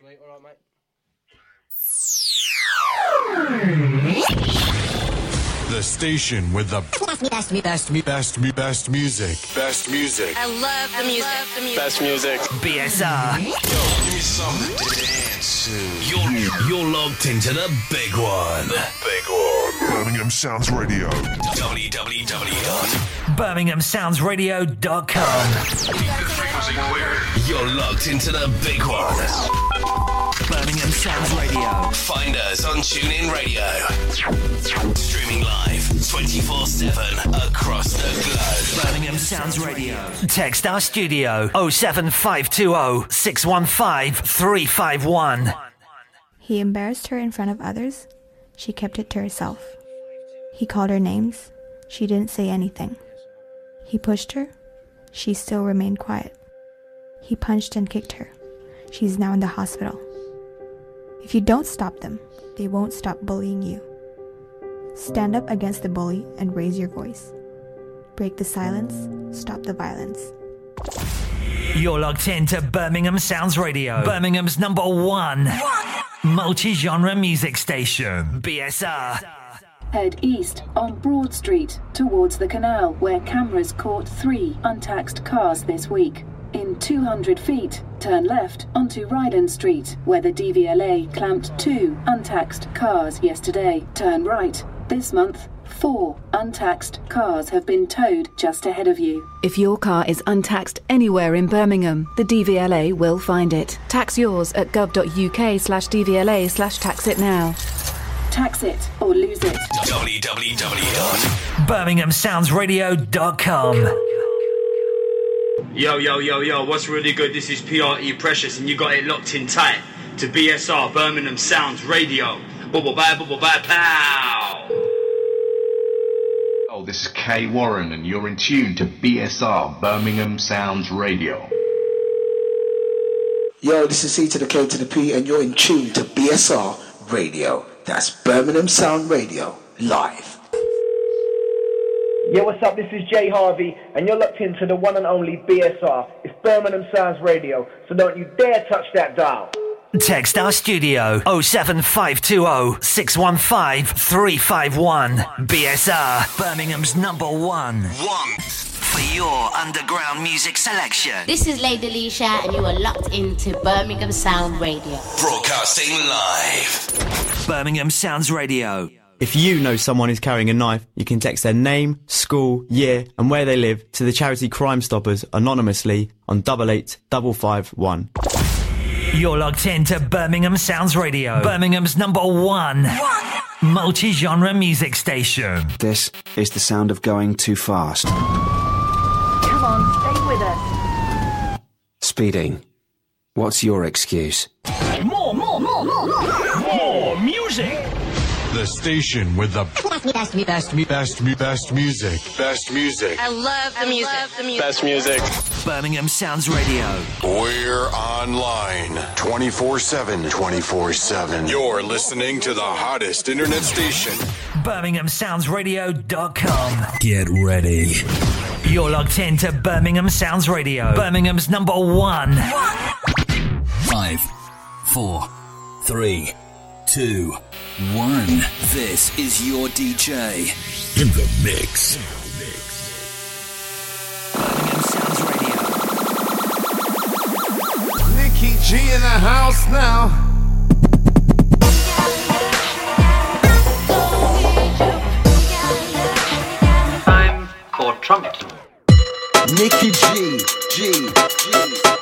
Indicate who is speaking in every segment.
Speaker 1: Sweet, alright, mate.
Speaker 2: The station with the best, best, best, best, best music. Best music.
Speaker 3: I love the music. the music.
Speaker 4: Best music.
Speaker 5: BSR.
Speaker 2: Give me something to dance to.
Speaker 5: You're, you're logged into the big one.
Speaker 2: Big one. Birmingham Sounds Radio.
Speaker 5: www.birminghamsoundsradio.com.
Speaker 2: Frequency clear.
Speaker 5: You're locked into the big one. Birmingham Sounds Radio.
Speaker 6: Find us on TuneIn Radio. Streaming live 24 7 across the globe.
Speaker 5: Birmingham Sounds Radio. Text our studio 07520 615 351.
Speaker 7: He embarrassed her in front of others. She kept it to herself. He called her names. She didn't say anything. He pushed her. She still remained quiet. He punched and kicked her. She's now in the hospital. If you don't stop them, they won't stop bullying you. Stand up against the bully and raise your voice. Break the silence, stop the violence.
Speaker 5: You're logged into Birmingham Sounds Radio. Birmingham's number one multi genre music station. BSR.
Speaker 8: Head east on Broad Street towards the canal, where cameras caught three untaxed cars this week. In 200 feet, turn left onto Ryland Street, where the DVLA clamped two untaxed cars yesterday. Turn right. This month, four untaxed cars have been towed just ahead of you.
Speaker 9: If your car is untaxed anywhere in Birmingham, the DVLA will find it. Tax yours at gov.uk slash DVLA slash tax it now.
Speaker 8: Tax it or lose it.
Speaker 5: BirminghamSoundsRadio.com.
Speaker 10: Yo, yo, yo, yo, what's really good? This is PRE Precious, and you got it locked in tight to BSR Birmingham Sounds Radio. Bubble bye, bubble bye, pow!
Speaker 11: Oh, this is Kay Warren, and you're in tune to BSR Birmingham Sounds Radio.
Speaker 12: Yo, this is C to the K to the P, and you're in tune to BSR Radio. That's Birmingham Sound Radio, live.
Speaker 13: Yo, what's up? This is Jay Harvey, and you're locked into the one and only BSR. It's Birmingham Sounds Radio, so don't you dare touch that dial.
Speaker 5: Text our studio 07520 615 351. BSR, Birmingham's number one.
Speaker 6: One.
Speaker 5: For your underground music selection.
Speaker 3: This is Lady Alicia, and you are locked into Birmingham Sound Radio.
Speaker 6: Broadcasting live.
Speaker 5: Birmingham Sounds Radio.
Speaker 14: If you know someone who's carrying a knife, you can text their name, school, year, and where they live to the charity Crime Stoppers anonymously on 88551.
Speaker 5: You're logged into Birmingham Sounds Radio. Birmingham's number one multi genre music station.
Speaker 15: This is the sound of going too fast.
Speaker 16: Come on, stay with us.
Speaker 15: Speeding. What's your excuse?
Speaker 16: More, more, more, more, more.
Speaker 5: More music.
Speaker 2: The station with the best, best, best, best, best music. Best music.
Speaker 3: I love the music. the music.
Speaker 4: Best music.
Speaker 5: Birmingham Sounds Radio.
Speaker 2: We're online 24 7. 24 7. You're listening to the hottest internet station.
Speaker 5: BirminghamSoundsRadio.com. Get ready. You're logged into Birmingham Sounds Radio. Birmingham's number one.
Speaker 6: Five, four, three, two, one. This is your DJ.
Speaker 2: In the mix.
Speaker 17: Nicky G in the house now.
Speaker 18: Time for Trumpton.
Speaker 17: Nicky G, G, G.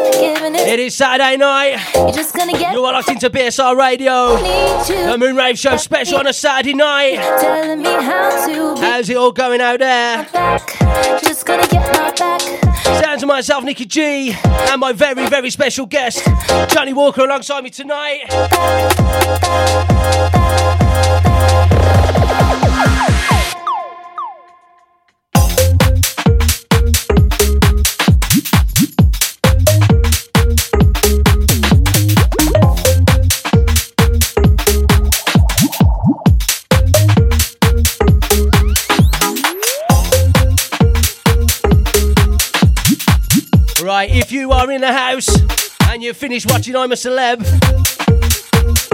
Speaker 1: It is Saturday night.
Speaker 16: You're just gonna get
Speaker 1: You are locked into BSR Radio. The Moonrave Show special on a Saturday night.
Speaker 16: telling me how to
Speaker 1: How's it all going out there?
Speaker 16: just gonna get my back.
Speaker 1: Sounds of myself, Nicky G, and my very, very special guest, Jonny Walker, alongside me tonight. If you are in the house and you've finished watching I'm a Celeb,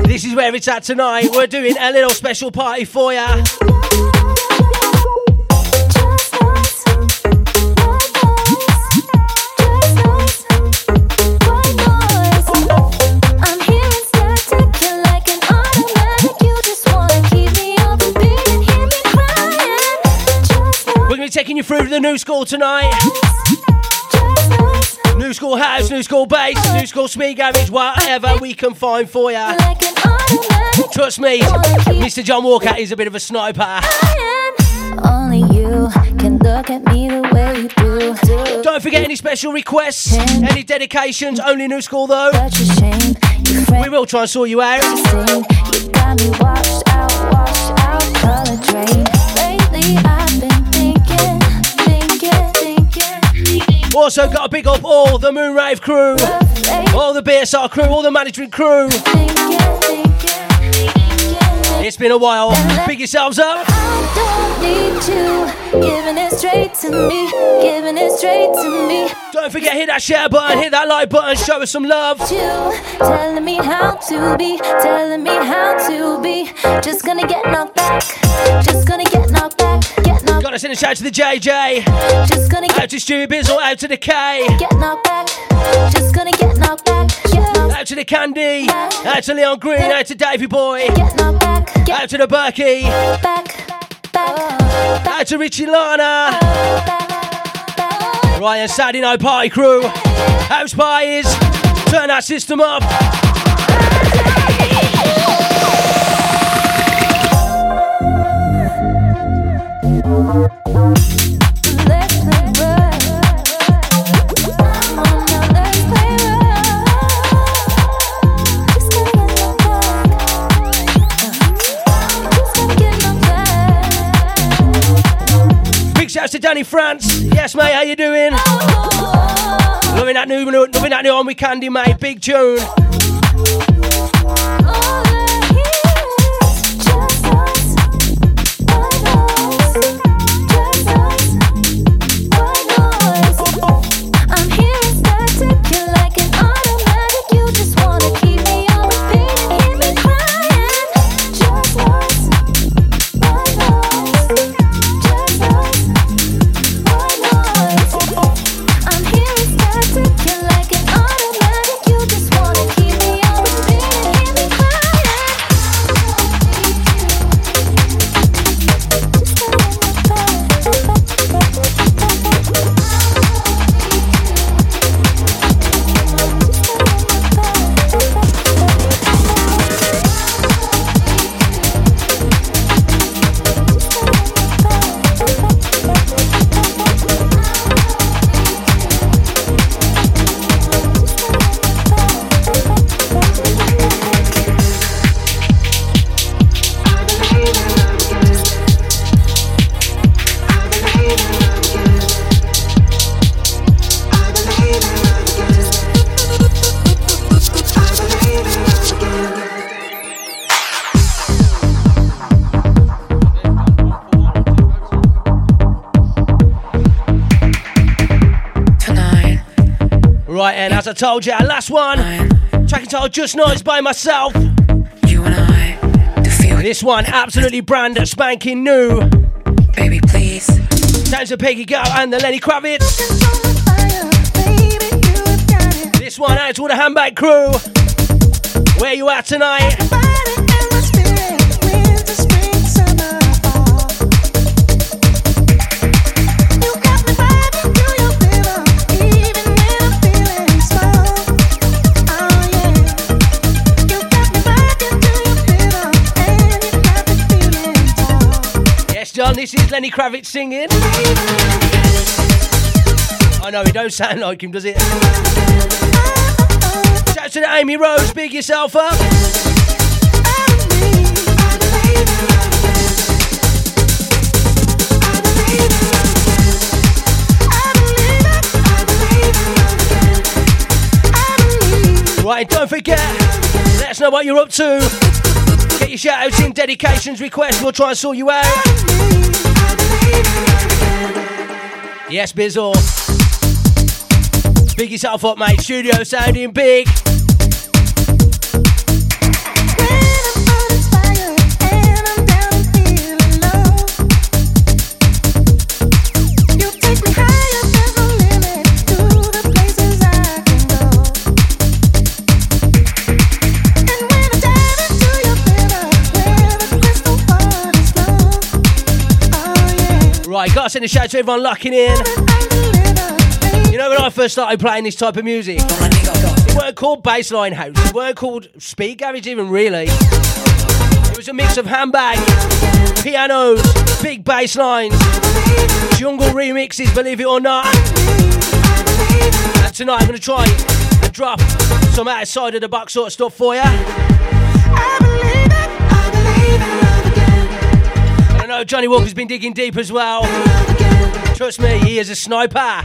Speaker 1: this is where it's at tonight. We're doing a little special party for ya. We're going to be taking you through the new school tonight. New school house, new school bass, new school speed garage, whatever we can find for ya. Trust me, Mr. John Walker is a bit of a sniper.
Speaker 16: Only you can look at me the way you do.
Speaker 1: Don't forget any special requests, any dedications, only new school though. We will try and sort you out. Also got to big up all the Moonrave crew, all the BSR crew, all the management crew. It's been a while. Pick yourselves up.
Speaker 16: Don't need you giving it straight to me, giving it straight to me.
Speaker 1: Don't forget, hit that share button, hit that like button, show us some love.
Speaker 16: You telling me how to be, telling me how to be. Just gonna get knocked back, just gonna get knocked back, get knocked
Speaker 1: Gotta send a shout to the JJ.
Speaker 16: Just gonna
Speaker 1: out to Stewie Bizzle, out to the K.
Speaker 16: Get knocked back, just gonna get knocked back, get knocked
Speaker 1: Out to the Candy, out to Leon Green, out to Davy Boy, out to the Berkey, out to Richie Lana, Ryan Saturday Night Party Crew, House Parties, turn that system up. Big shouts to Danny France. Yes, mate, how you doing? Oh. Loving that new, loving that new on with Candy, mate. Big tune. Told you, our last one, track entitled Just Noise by myself. You and I, This one, absolutely brand spanking new. Baby, please. Sounds of Peggy Gou and the Lenny Kravitz. This one out to all the handbag crew. Where you at tonight? This is Lenny Kravitz singing. I know, it don't sound like him, does it? Shout to the Amy Rose, big yourself up. Right, don't forget, let us know what you're up to. Get your shout outs in, dedications, requests, we'll try and sort you out. Yes, Bizzle. Big yourself up, mate. Studio sounding big. Gotta send a shout out to everyone locking in. You know when I first started playing this type of music, it weren't called bassline house, it weren't called speed garage even really. It was a mix of handbag, pianos, big bass lines, jungle remixes, believe it or not. And tonight I'm gonna try and drop some outside of the box sort of stuff for you. And I know Jonny Walker's been digging deep as well. Trust me, he is a sniper.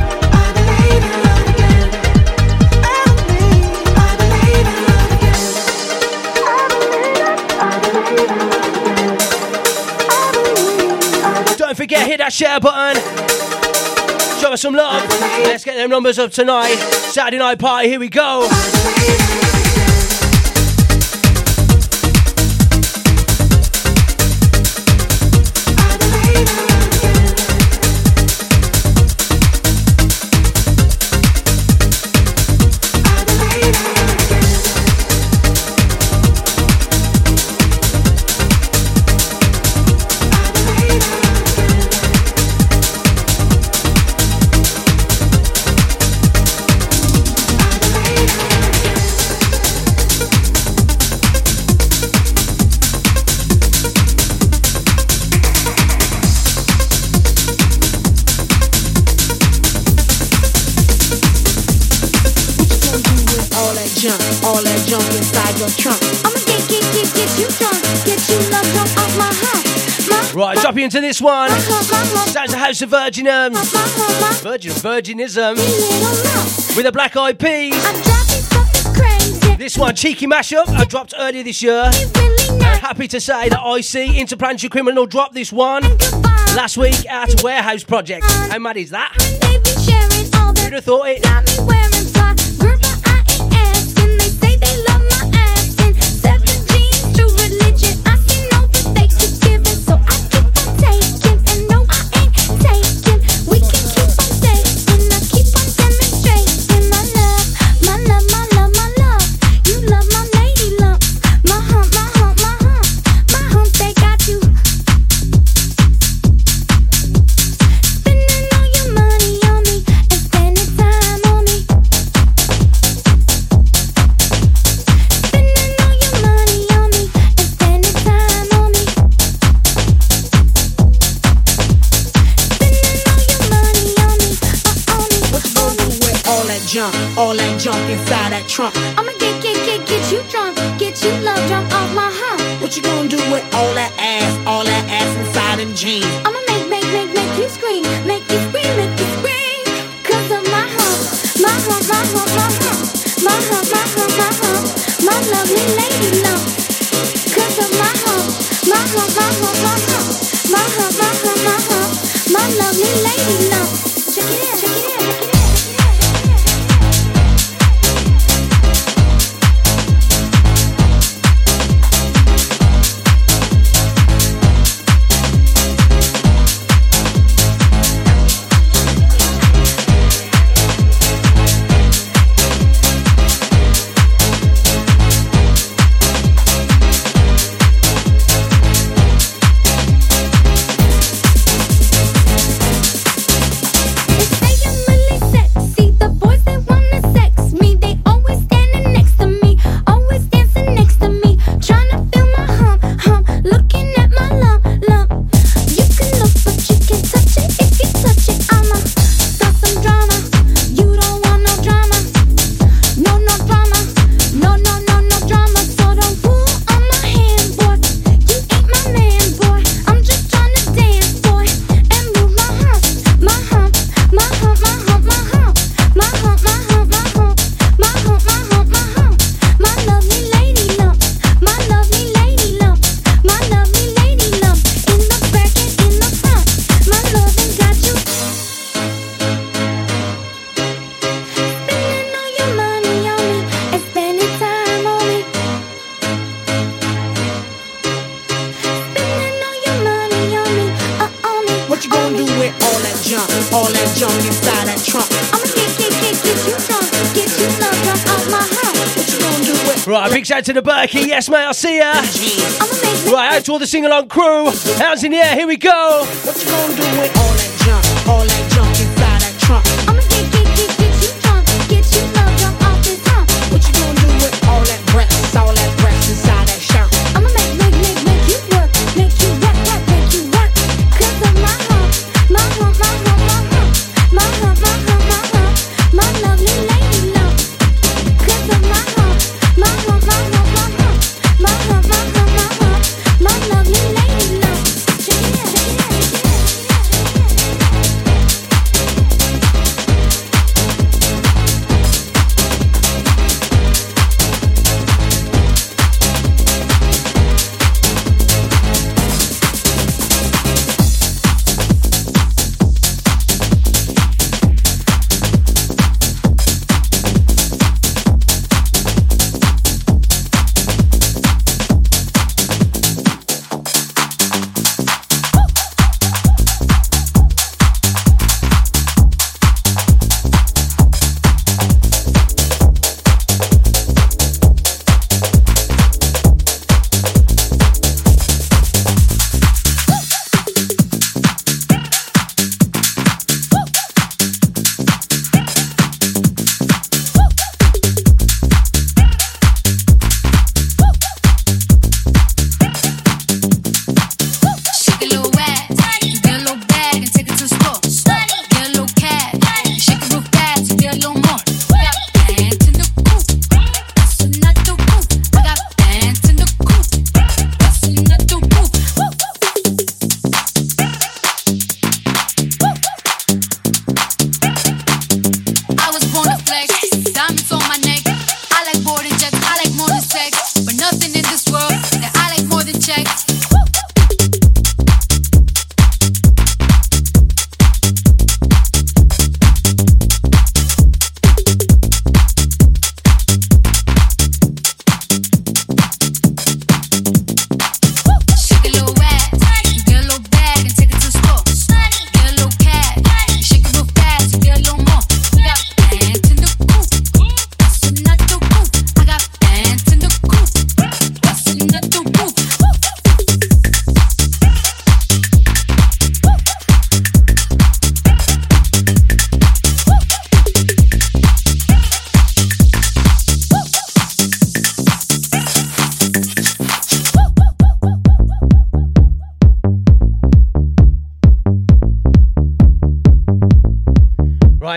Speaker 1: Don't forget, hit that share button. Show us some love. Let's get them numbers up tonight. Saturday night party, here we go.
Speaker 16: Your trunk. I'ma get, get, get, get you drunk, get you love drunk off my.
Speaker 1: Right, drop you into this one. Sounds a House of Virginum. Virgin, Virginism. With a Black Eyed Peas. This one, cheeky mashup, I dropped earlier this year. Happy to say that I see Interplanetary Criminal dropped this one last week at Warehouse Project. How mad is that? Who'd have thought it?
Speaker 16: Trunk. I'ma get, get, get, get you drunk, get you love drunk off my hump. What you gonna do with all
Speaker 19: to all the sing along crew. Hands in the air, here we go.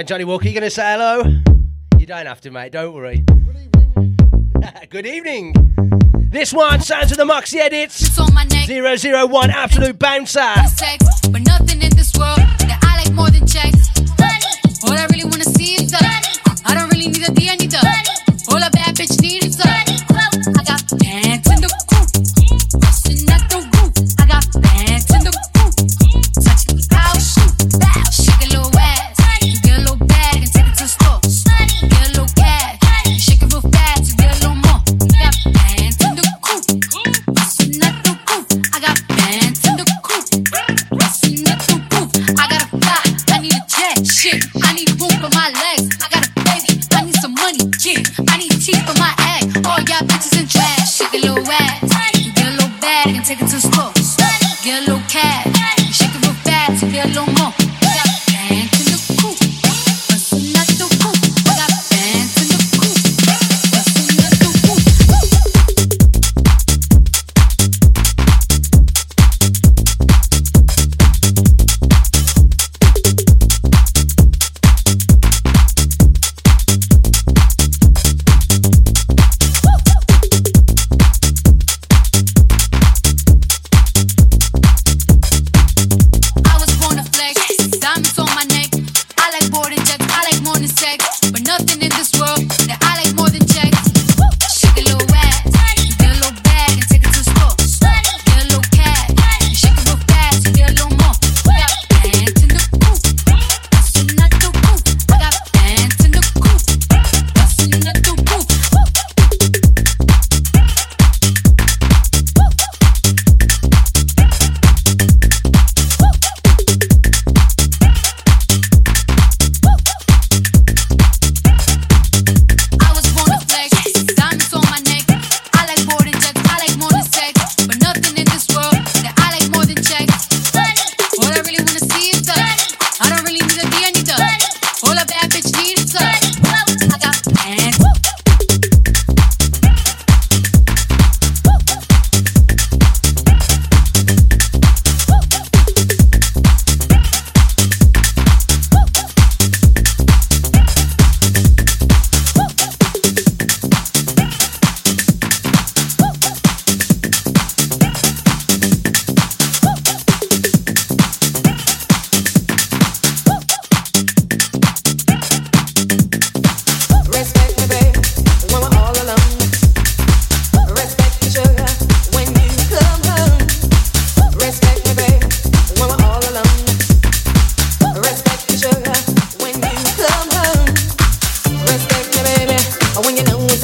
Speaker 19: man, Jonny Walker. You going to say hello? You don't have to, mate. Don't worry. Good evening. Good evening. This one sounds of the Moxie Edits. 001 Absolute Bouncer.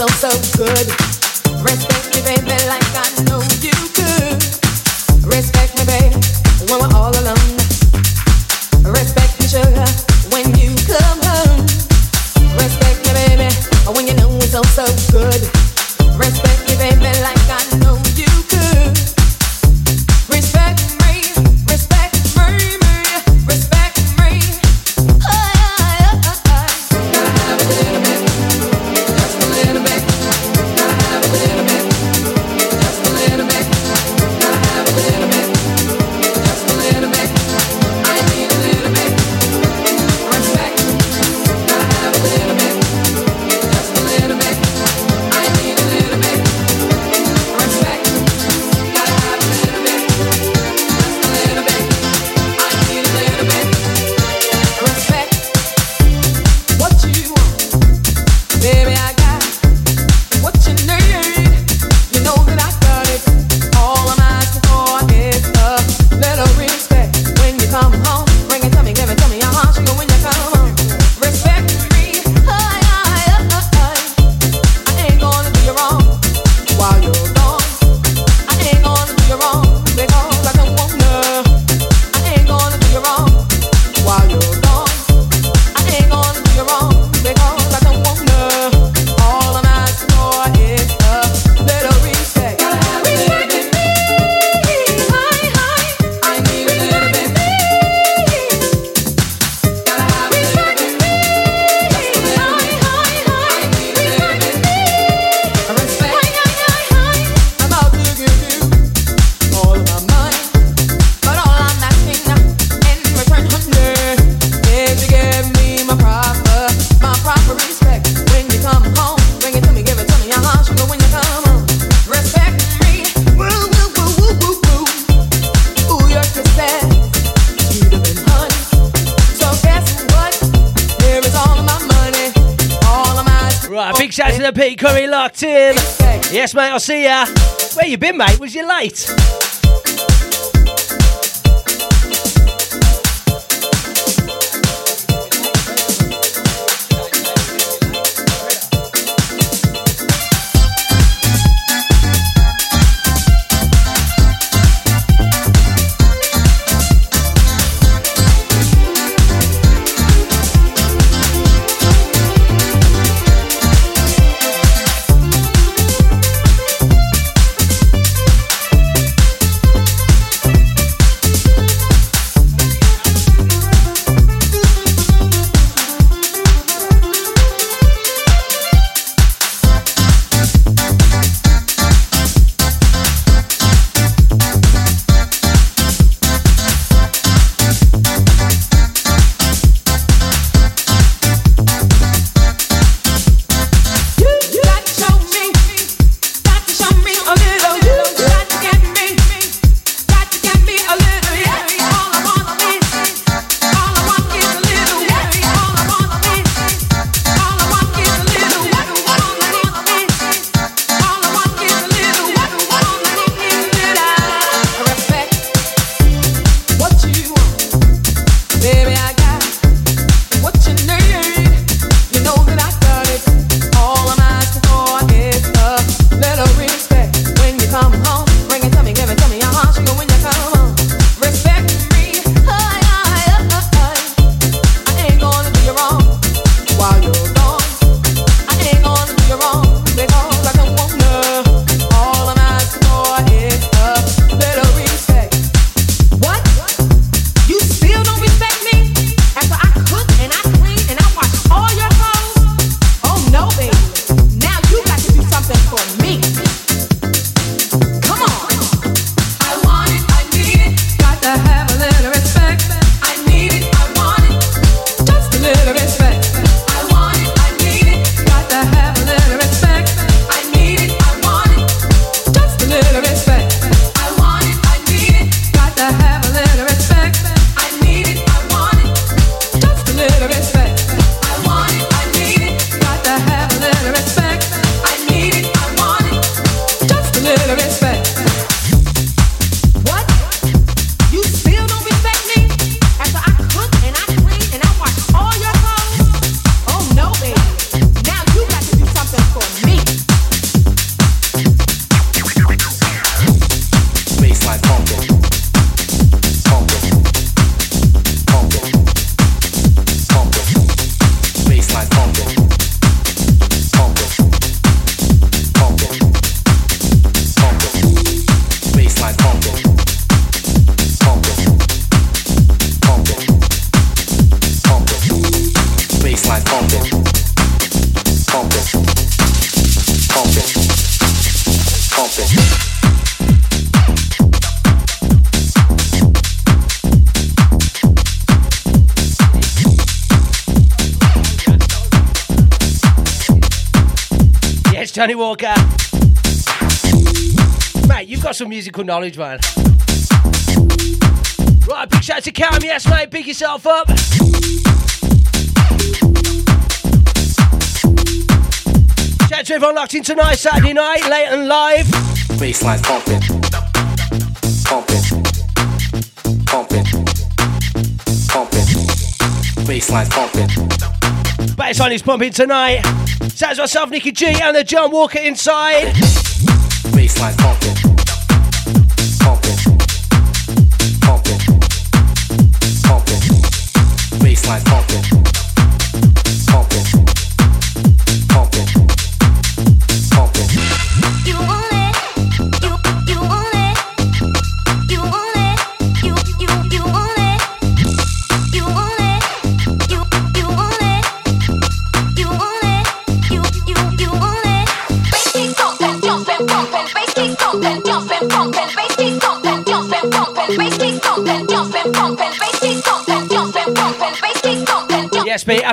Speaker 20: feel so good.
Speaker 21: Rest mate. I'll see ya. Where you been, mate? Was you late?
Speaker 1: Jonny Walker. Mate, you've got some musical knowledge, man. Right, big shout out to Cam. Yes, mate, big yourself up. Shout out to everyone locked in tonight, Saturday night, late and live.
Speaker 22: Bassline pumping, pumping, pumping, pumping. Bassline pumping.
Speaker 1: Bassline is pumping tonight. Sounds myself, Nicky G, and the John Walker inside.
Speaker 22: Pumping,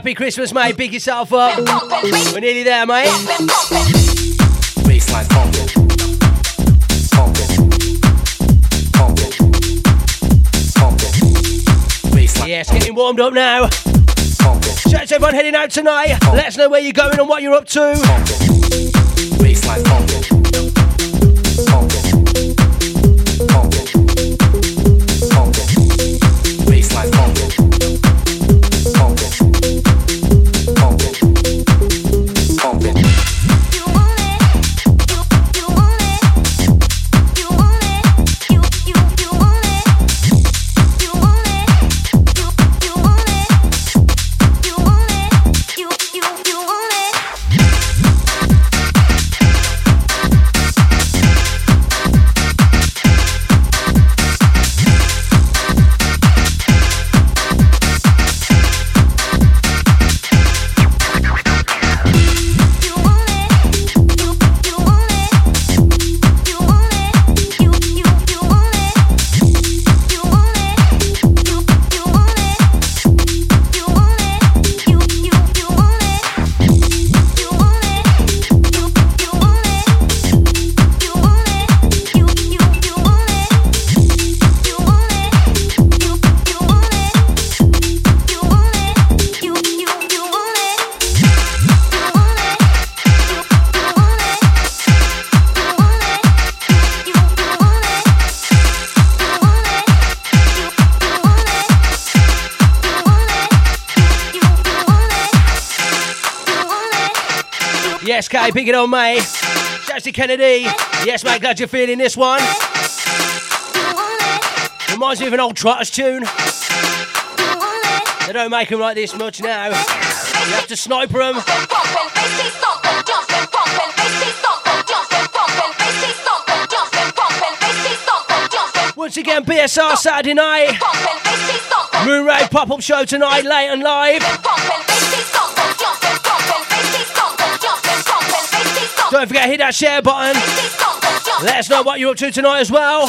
Speaker 1: happy Christmas, mate. Big yourself up. We're nearly there, mate.
Speaker 22: Bassline pumping. Bassline.
Speaker 1: Yes, getting warmed up now. Shout out to everyone heading out tonight. Let us know where you're going and what you're up to. Big it on, mate. Shout Kennedy. Yes, mate, glad you're feeling this one. Reminds me of an old Trotters tune. They don't make them like this much now. You have to sniper them. Once again, BSR Saturday night. Moonrave pop up show tonight, late and live. Don't forget, to hit that share button. Let us know what you're up to tonight as well.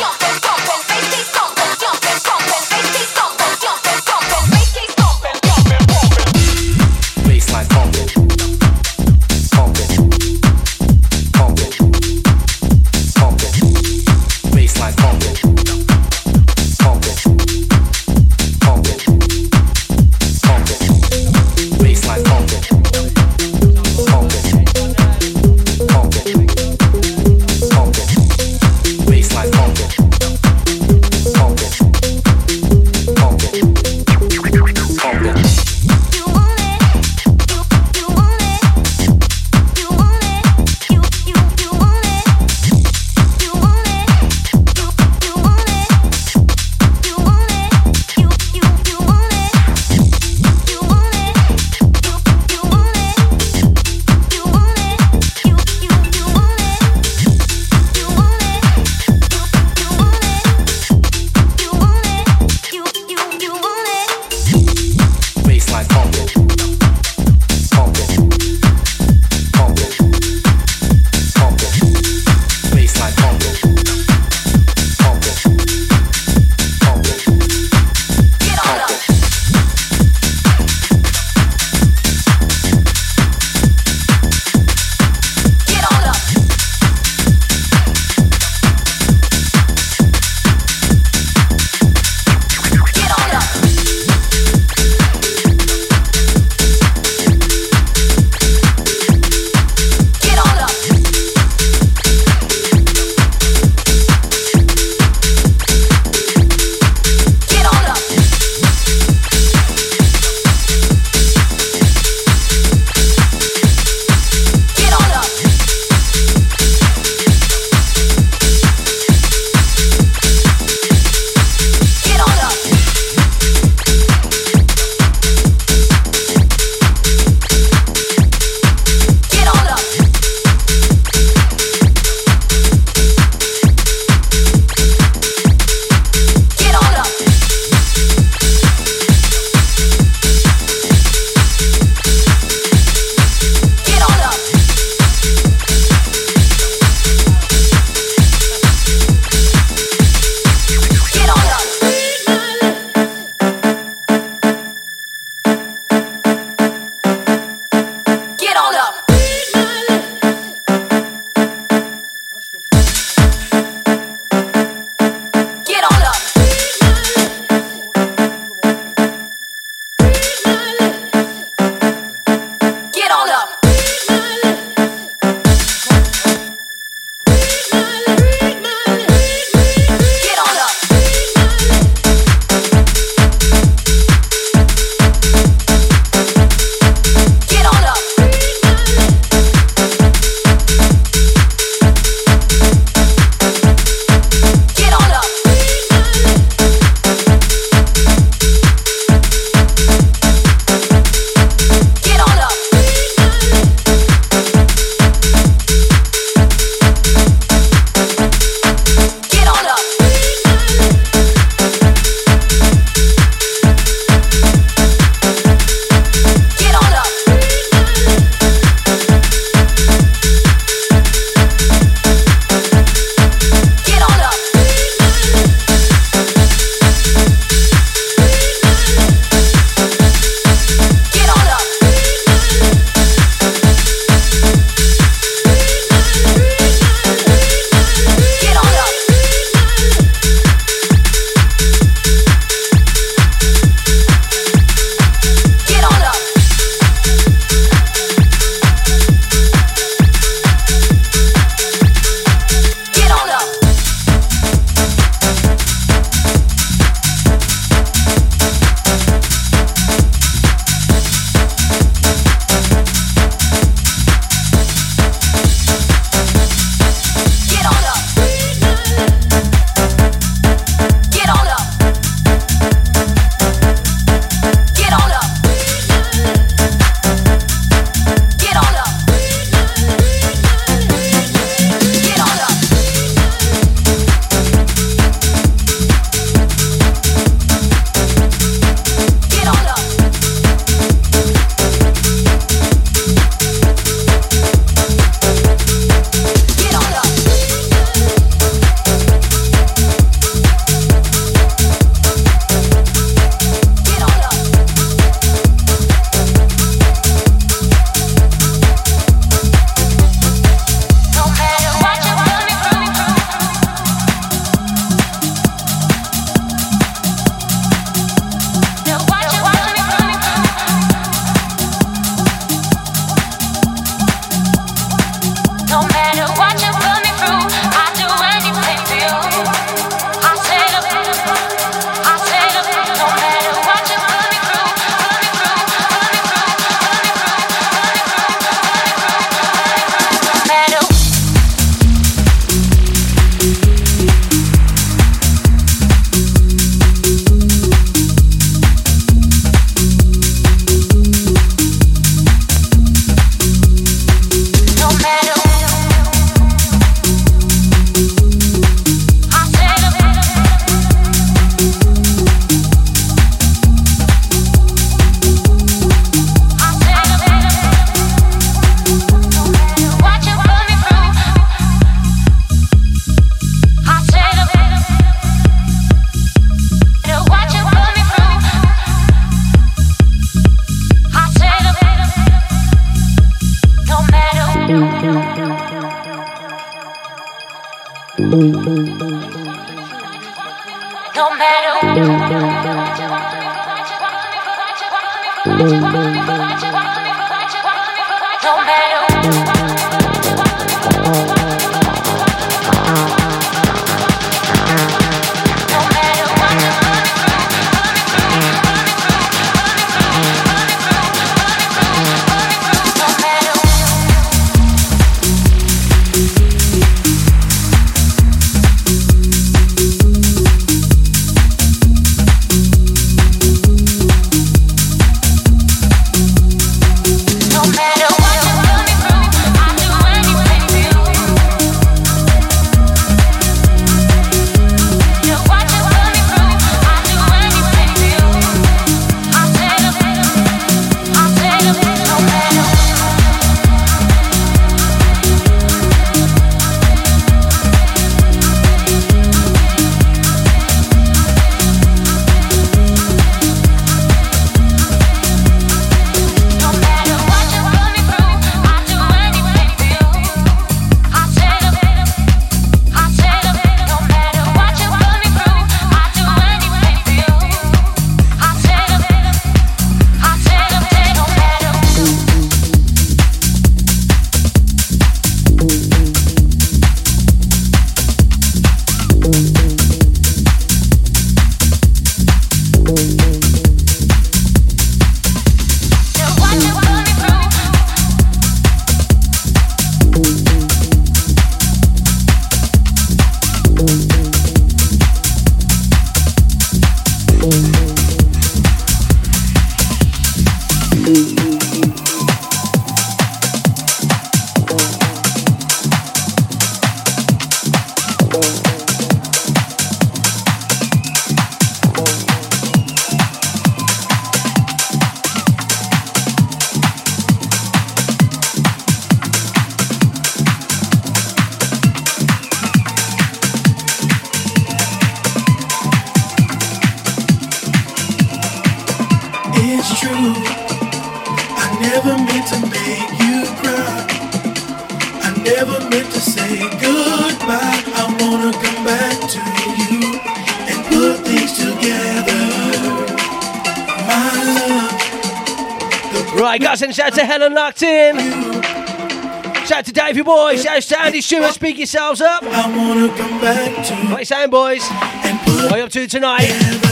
Speaker 1: Davey Boy. Shout out to Andy Stewart. Speak yourselves up.
Speaker 23: I wanna come back to
Speaker 1: What you saying, boys? What are you up to tonight?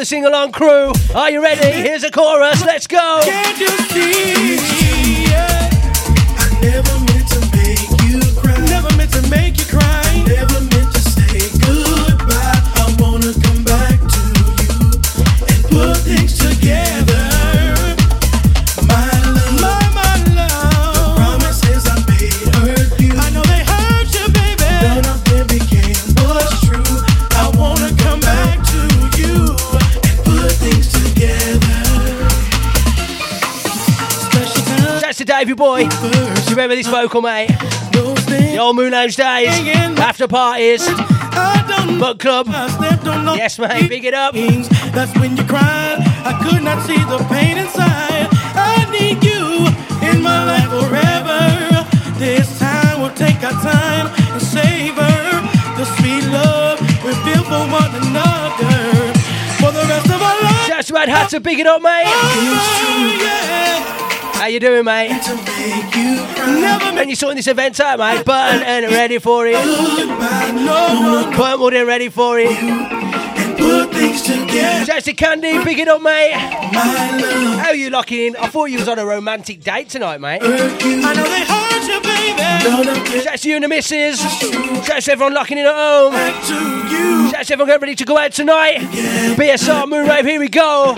Speaker 1: The sing along crew. Are you ready? Here's a chorus. Let's go. Boy. Do you remember this vocal, mate? The old Moon Lounge days. After parties. Book club. Yes, mate. Big it up.
Speaker 23: That's when you cried. I could not see the pain inside. I need you in my life forever. This time we'll take our time and savor the sweet love we feel for one another. For the rest of our lives.
Speaker 1: That's right, had to big it up, mate. Oh, How you doing, mate? When you sorting this event out, mate? Button and ready for it. Button wood and ready for it. Shouts to Candy, big it up, mate. How you locking in? I thought you was on a romantic date tonight, mate.
Speaker 23: I know they hurt you, baby.
Speaker 1: Shouts to you and the missus. Shouts to everyone locking in at home. Shouts to everyone getting ready to go out tonight. BSR Moonrave, here we go.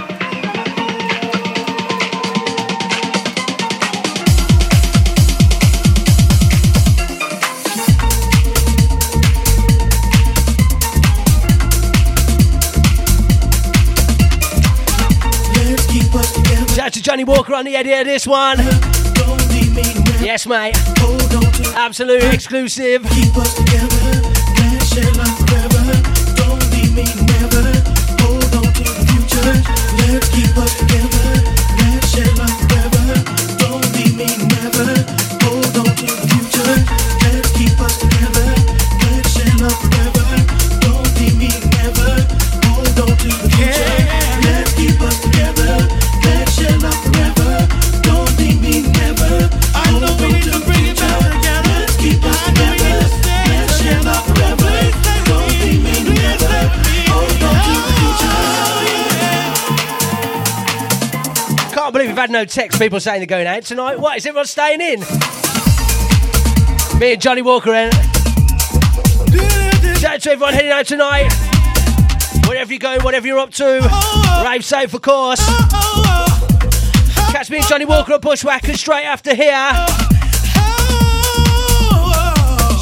Speaker 1: Out to Jonny Walker on the edit of uh, this one. Yes, mate. Absolute exclusive.
Speaker 23: Keep us together, let's.
Speaker 1: Had no text people saying they're going out tonight. What, is everyone staying in? Me and Jonny Walker in. Shout out to everyone heading out tonight. Wherever you're going, whatever you're up to. Rave safe, of course. Catch me and Jonny Walker at Bushwhackers straight after here.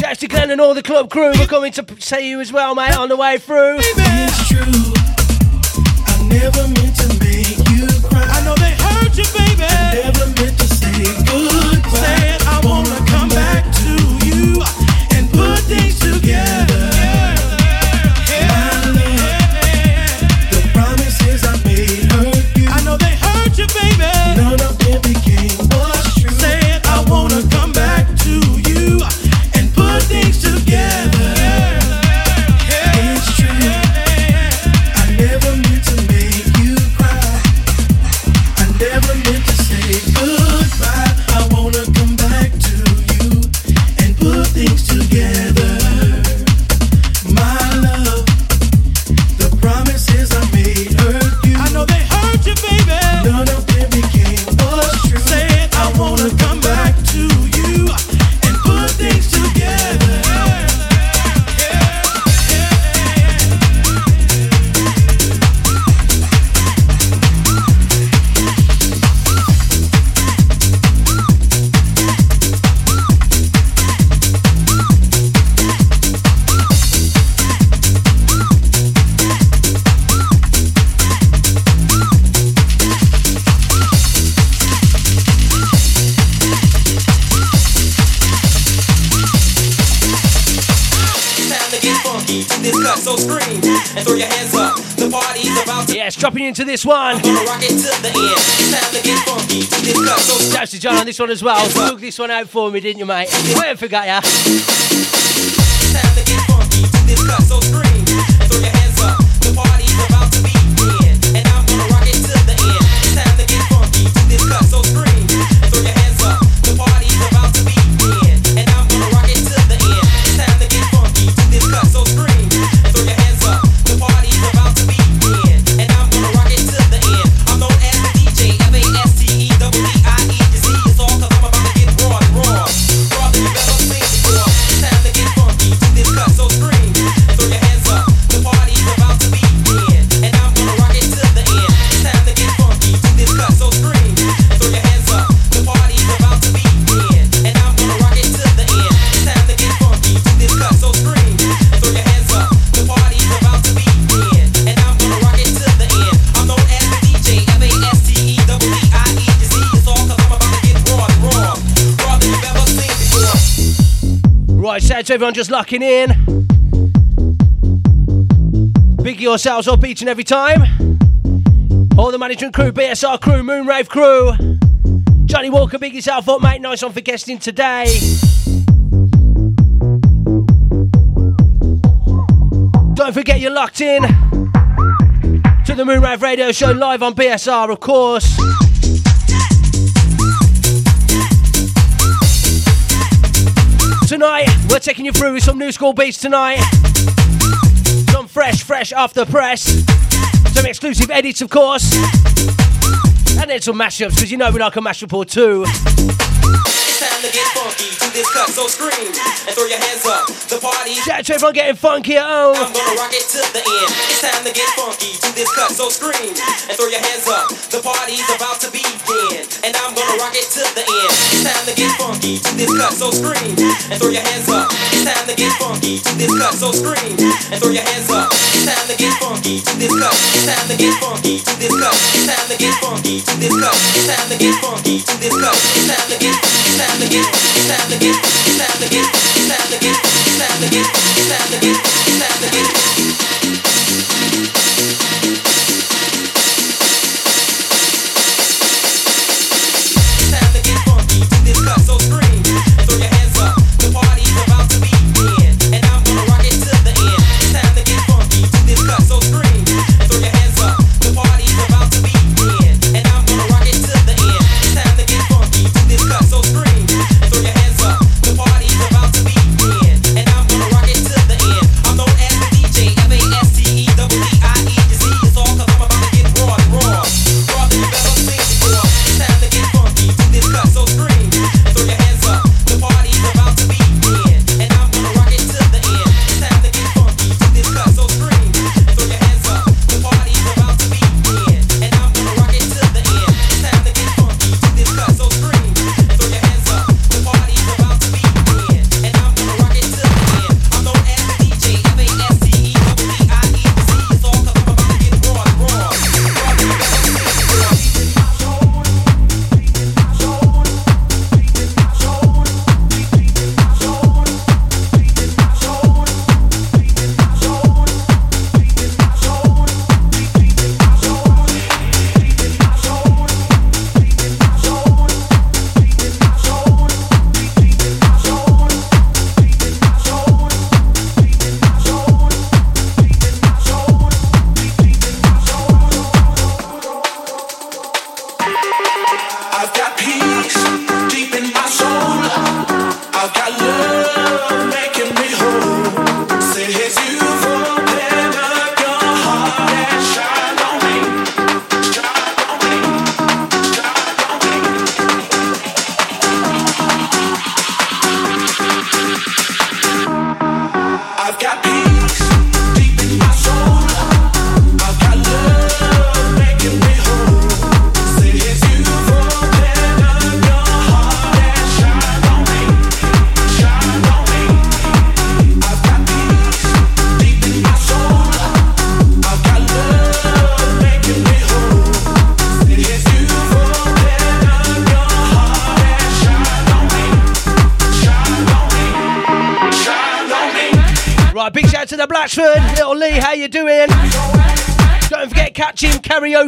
Speaker 1: Shout out to Glenn and all the club crew. We're coming to see you as well, mate, on the way through.
Speaker 23: It's
Speaker 24: so
Speaker 1: Shout out to John on this one as well. Took this one out for me, didn't you, mate? I forgot ya.
Speaker 24: To
Speaker 1: everyone just locking in. Big yourselves up each and every time. All the management crew, BSR crew, Moonrave crew. Jonny Walker, big yourself up, mate. Nice one for guesting today. Don't forget you're locked in to the Moonrave Radio Show live on BSR, of course. Tonight, we're taking you through some new school beats tonight. Some fresh, fresh after press. Some exclusive edits, of course. And then some mashups, because you know we like a mashup or two.
Speaker 24: It's time to get funky to this cut, so scream and throw your hands up. The party's
Speaker 1: Shout out to everyone getting funky at home.
Speaker 24: I'm gonna rock it to the end. It's time to get funky to this cut, so scream and throw your hands up. The party's about to begin, and I'm gonna rock it to the end. It's time to get funky to this cut, so scream and throw your hands up. It's time to get funky to this cut, so scream and throw your hands up. It's time to get funky to this cut. It's time to get funky to this cut. It's time to get funky to this cut. It's time to get funky to this cut. It's time to get, it's time to get, it's time to get, it's time to get, it's time to get, it's time to get, it's time to get, it's time to get.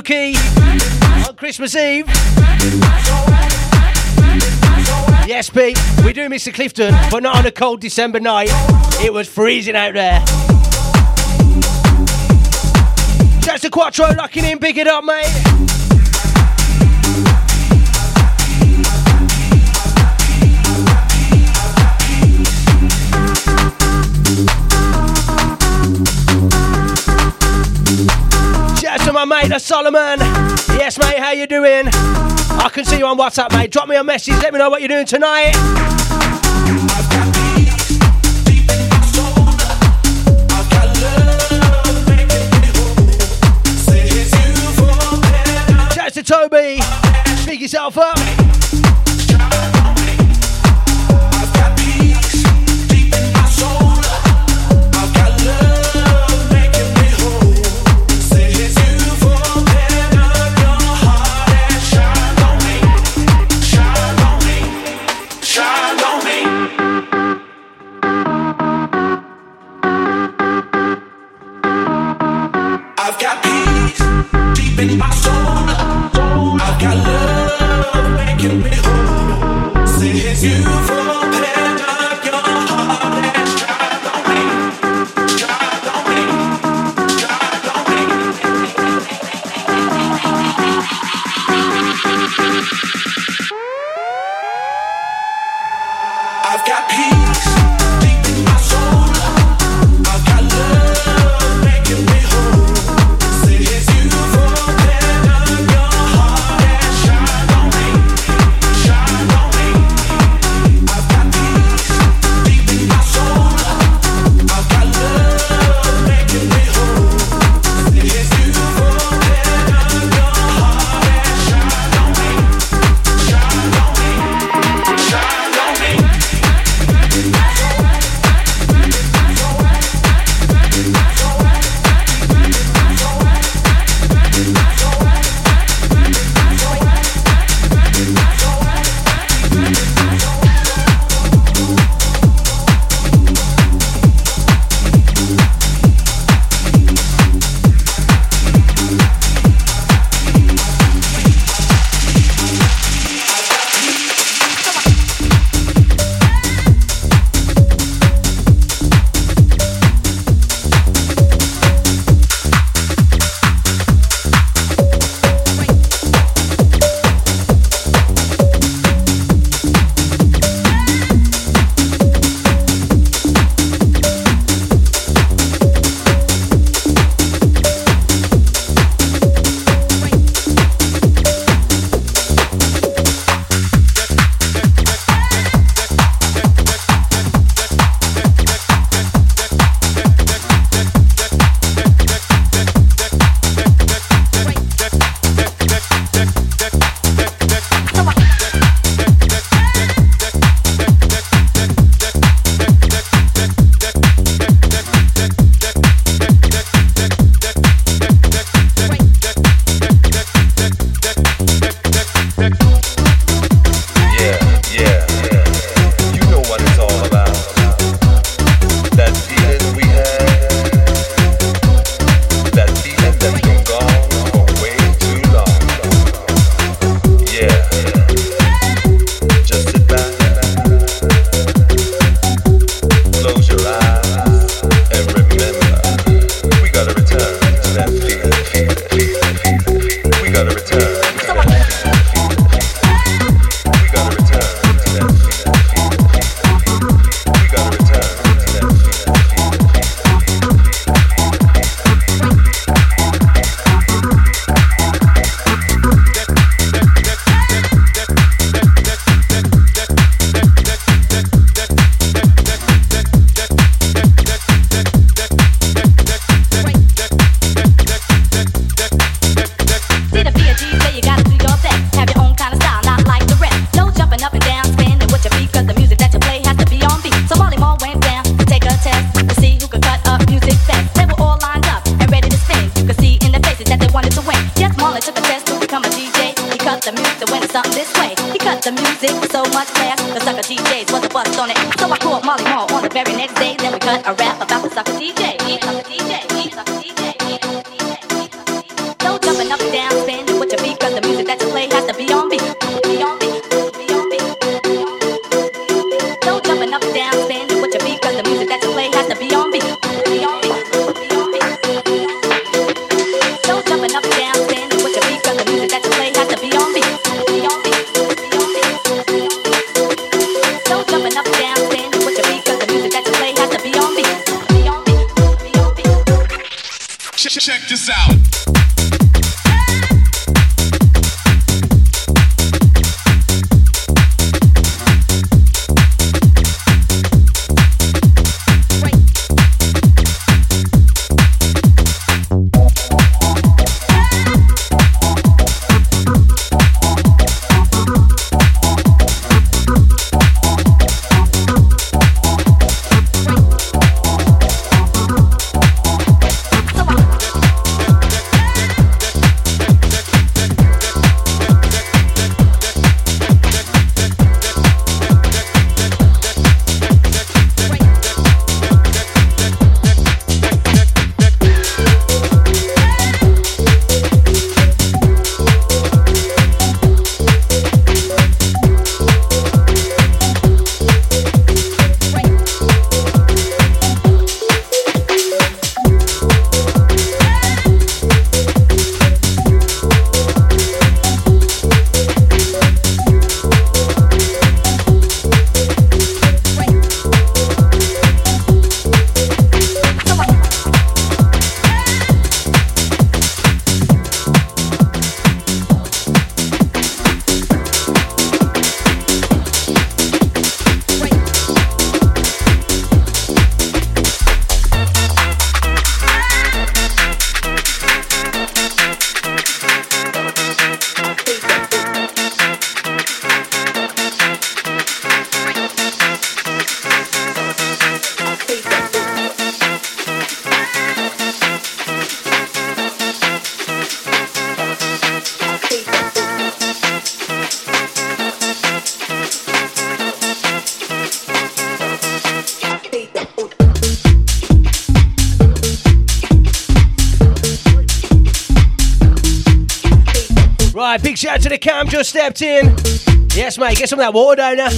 Speaker 23: Spooky on
Speaker 1: Christmas Eve. Yes, Pete, we do miss the Clifton, but not on a cold December night. It was freezing out there. That's to Quattro locking in, big it up, mate. Solomon. Yes, mate, how you doing? I can see you on WhatsApp, mate. Drop me a message. Let me know what you're doing tonight. Toby. Pick yourself up.
Speaker 25: Yes, Marlon took a test to become a DJ. He cut the music that went something this way. He cut the music with so much class. The sucker DJs was a bust on it. So I called Marley Marl on the very next day. Then we cut a rap about the sucker DJ. The
Speaker 1: cam just stepped in. Yes, mate, get some of that water down there.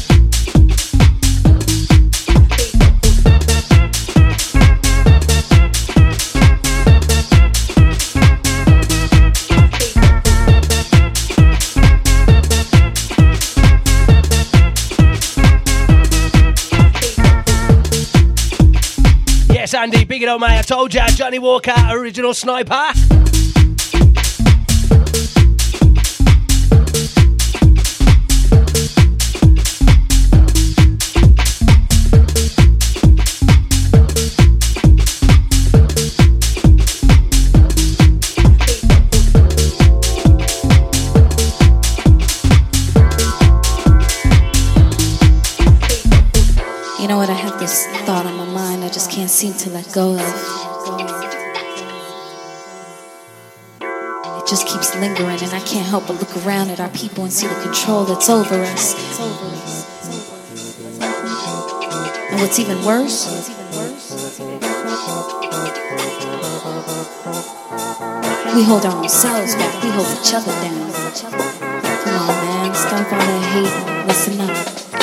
Speaker 1: Yes, Andy, big it up, mate. I told ya, Jonny Walker, original sniper.
Speaker 19: Go of. It just keeps lingering, and I can't help but look around at our people and see the control that's over us. And what's even worse, we hold our own selves back, we hold each other down. Come on, man, stop all that hate listen up.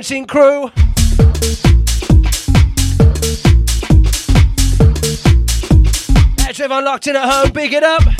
Speaker 1: Bouncing crew. To everyone locked in at home, big it up.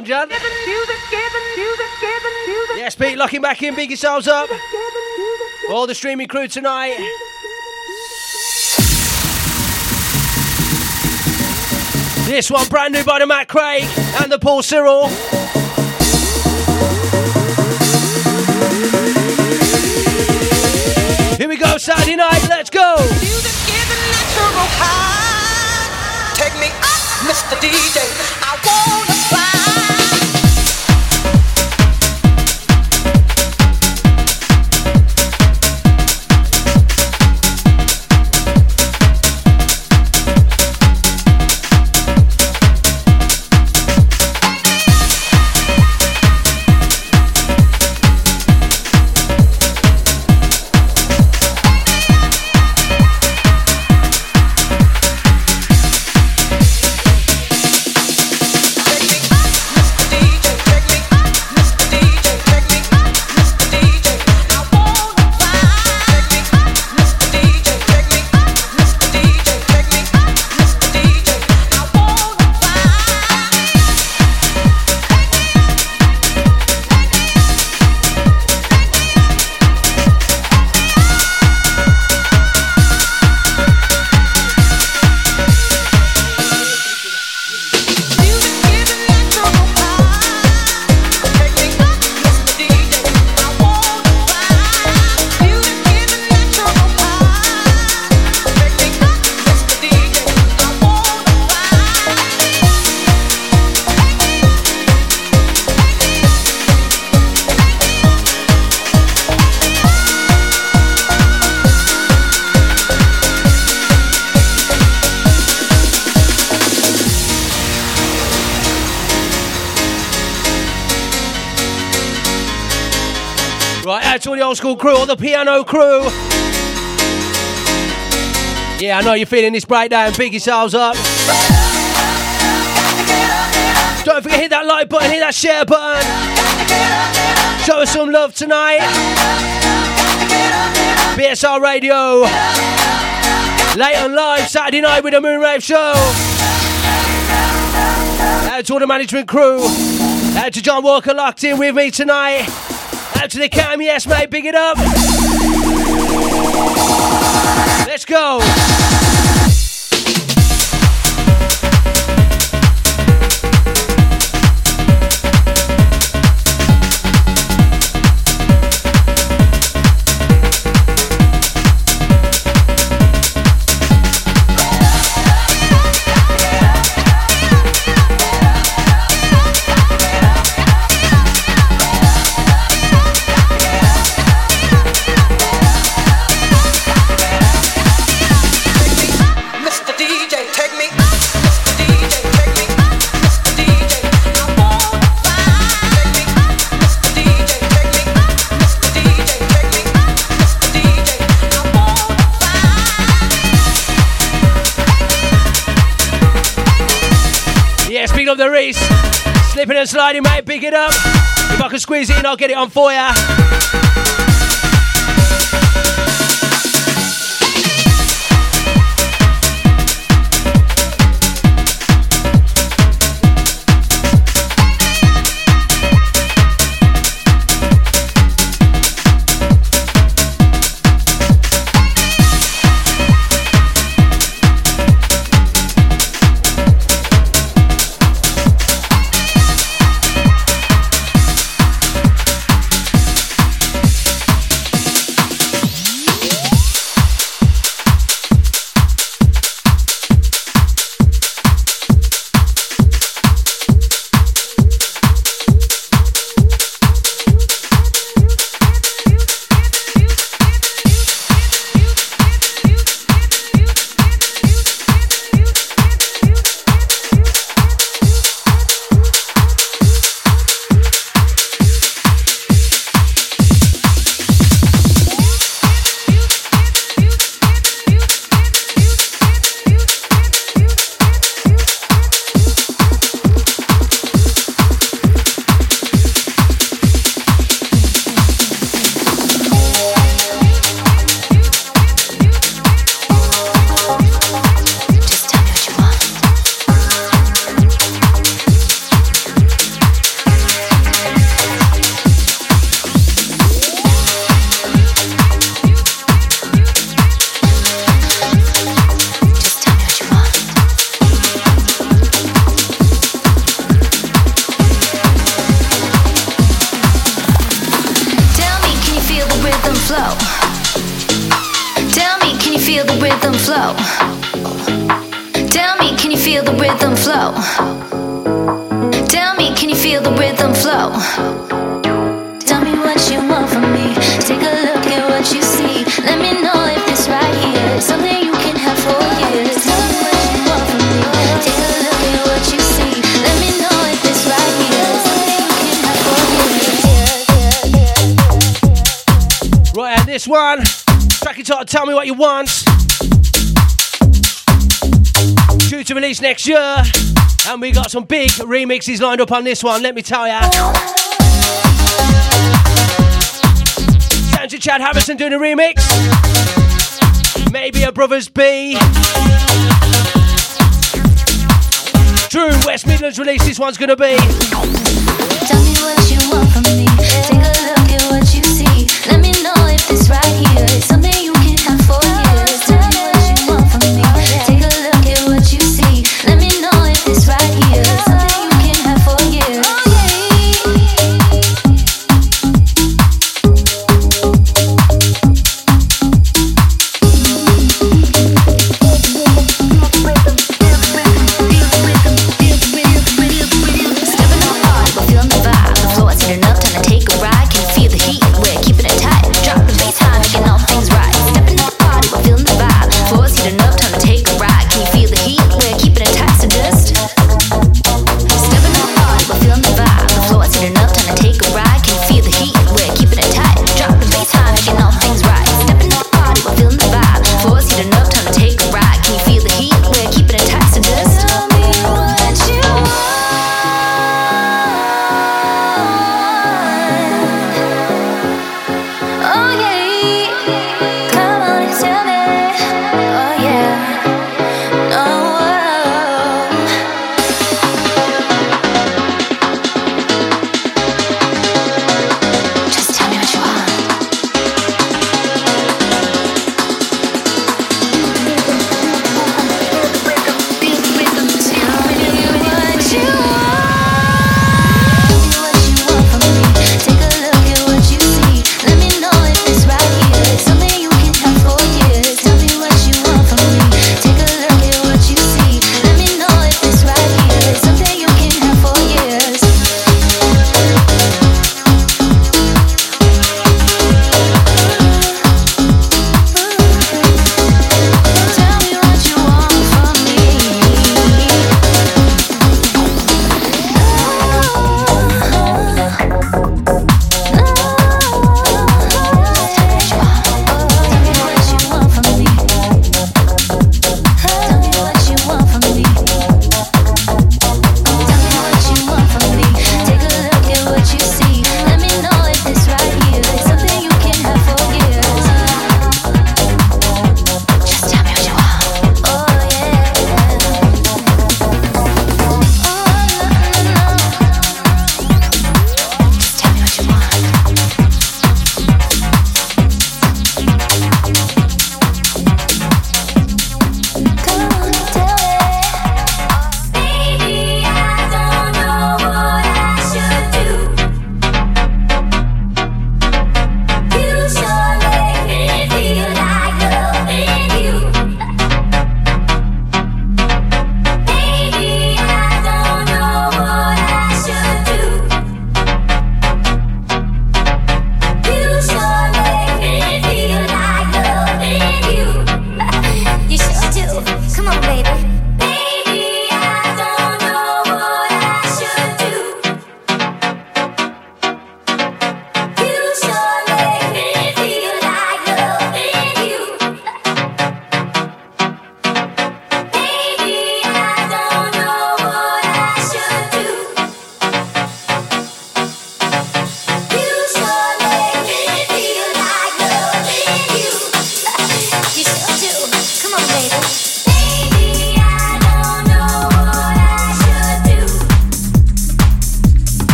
Speaker 1: Was a flute, that one, John. Yes, Pete, locking back in, big yourselves up. All the streaming crew tonight. This one brand new by the Matt Craig and the Paul Cyril. Here we go, Saturday night, let's go!
Speaker 26: Take me up, Mr. DJ. I wanna
Speaker 1: old school crew, or the piano crew. Yeah, I know you're feeling this breakdown. Pick yourselves up. Don't forget hit that like button, hit that share button. Show us some love tonight. BSR Radio. Late on live Saturday night with the Moonrave Show. Out to all the management crew. Out to John Walker locked in with me tonight. Out to the cam, yes, mate, big it up. Let's go. And sliding, mate, pick it up. If I can squeeze it in, I'll get it on for ya. what you want.
Speaker 27: Due to release next year. And we got some big remixes lined up on this one, let me tell ya. Sounds to Chad Harrison doing a remix. Maybe a Brothers B. Drew West Midlands release, this one's gonna be.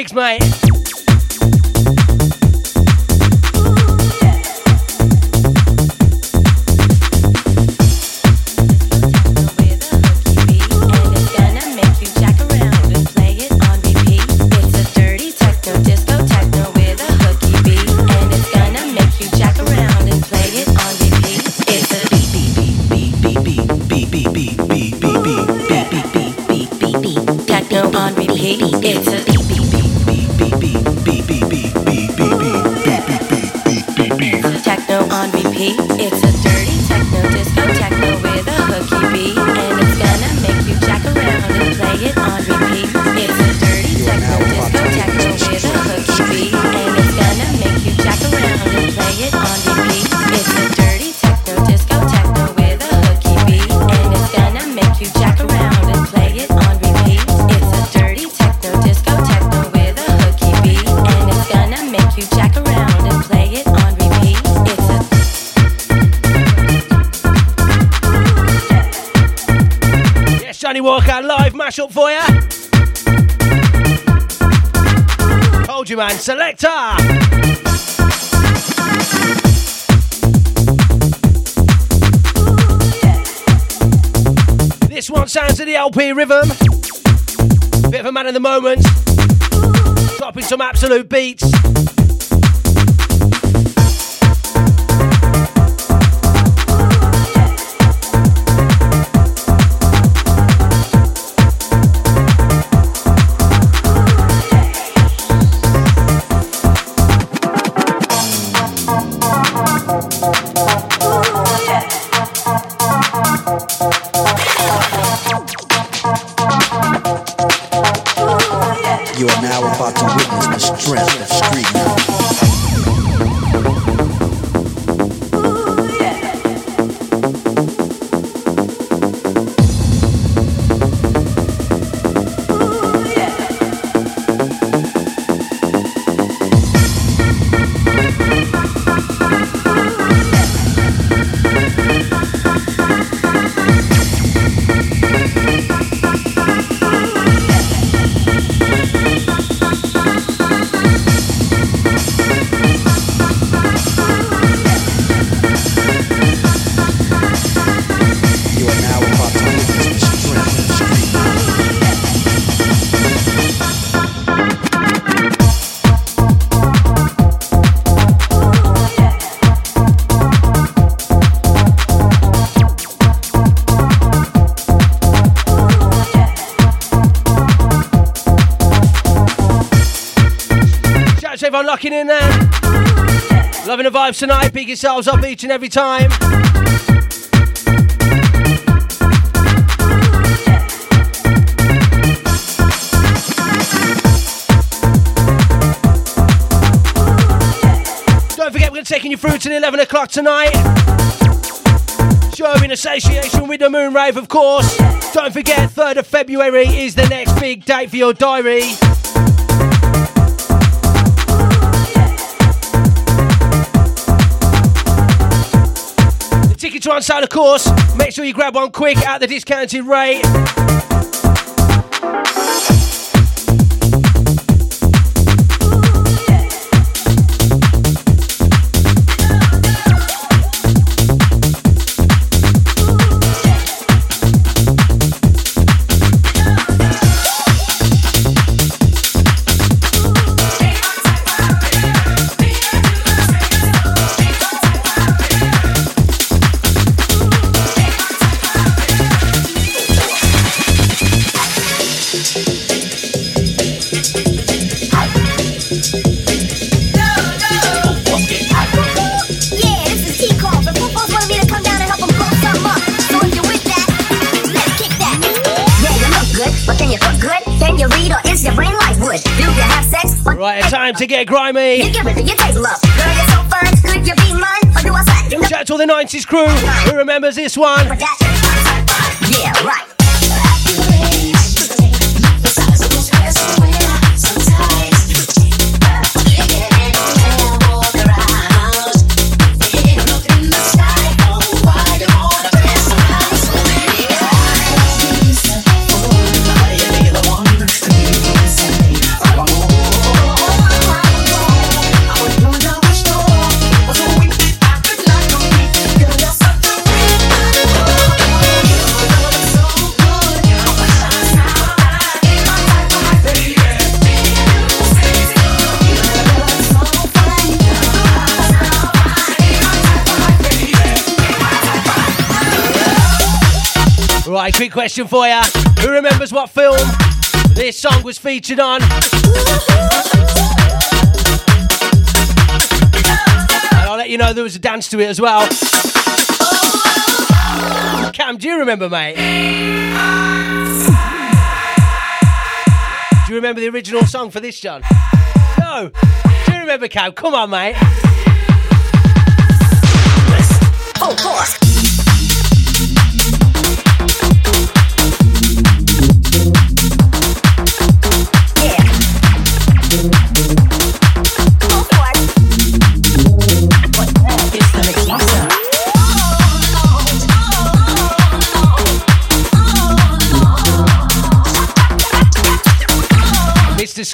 Speaker 28: makes my Selector. This one sounds to the LP rhythm. Bit of a man in the moment. Dropping some absolute beats. What everyone locking in there. Loving the vibes tonight. Pick yourselves up each and every time. Don't forget, we're taking you through till 11 o'clock tonight. Show in association with the Moonrave, of course. Don't forget, 3rd of February is the next big date for your diary. Tickets are on sale, of course. Make sure you grab one quick at the discounted rate.
Speaker 1: to
Speaker 28: get grimy. Shout out to all the 90s crew who remembers this one.
Speaker 1: Yeah, right. Quick question for you. Who remembers what film this song was featured on? And I'll let you know there was a dance to it as well. Cam, do you remember, mate? Do you remember the original song for this, John? No. Do you remember, Cam? Come on, mate.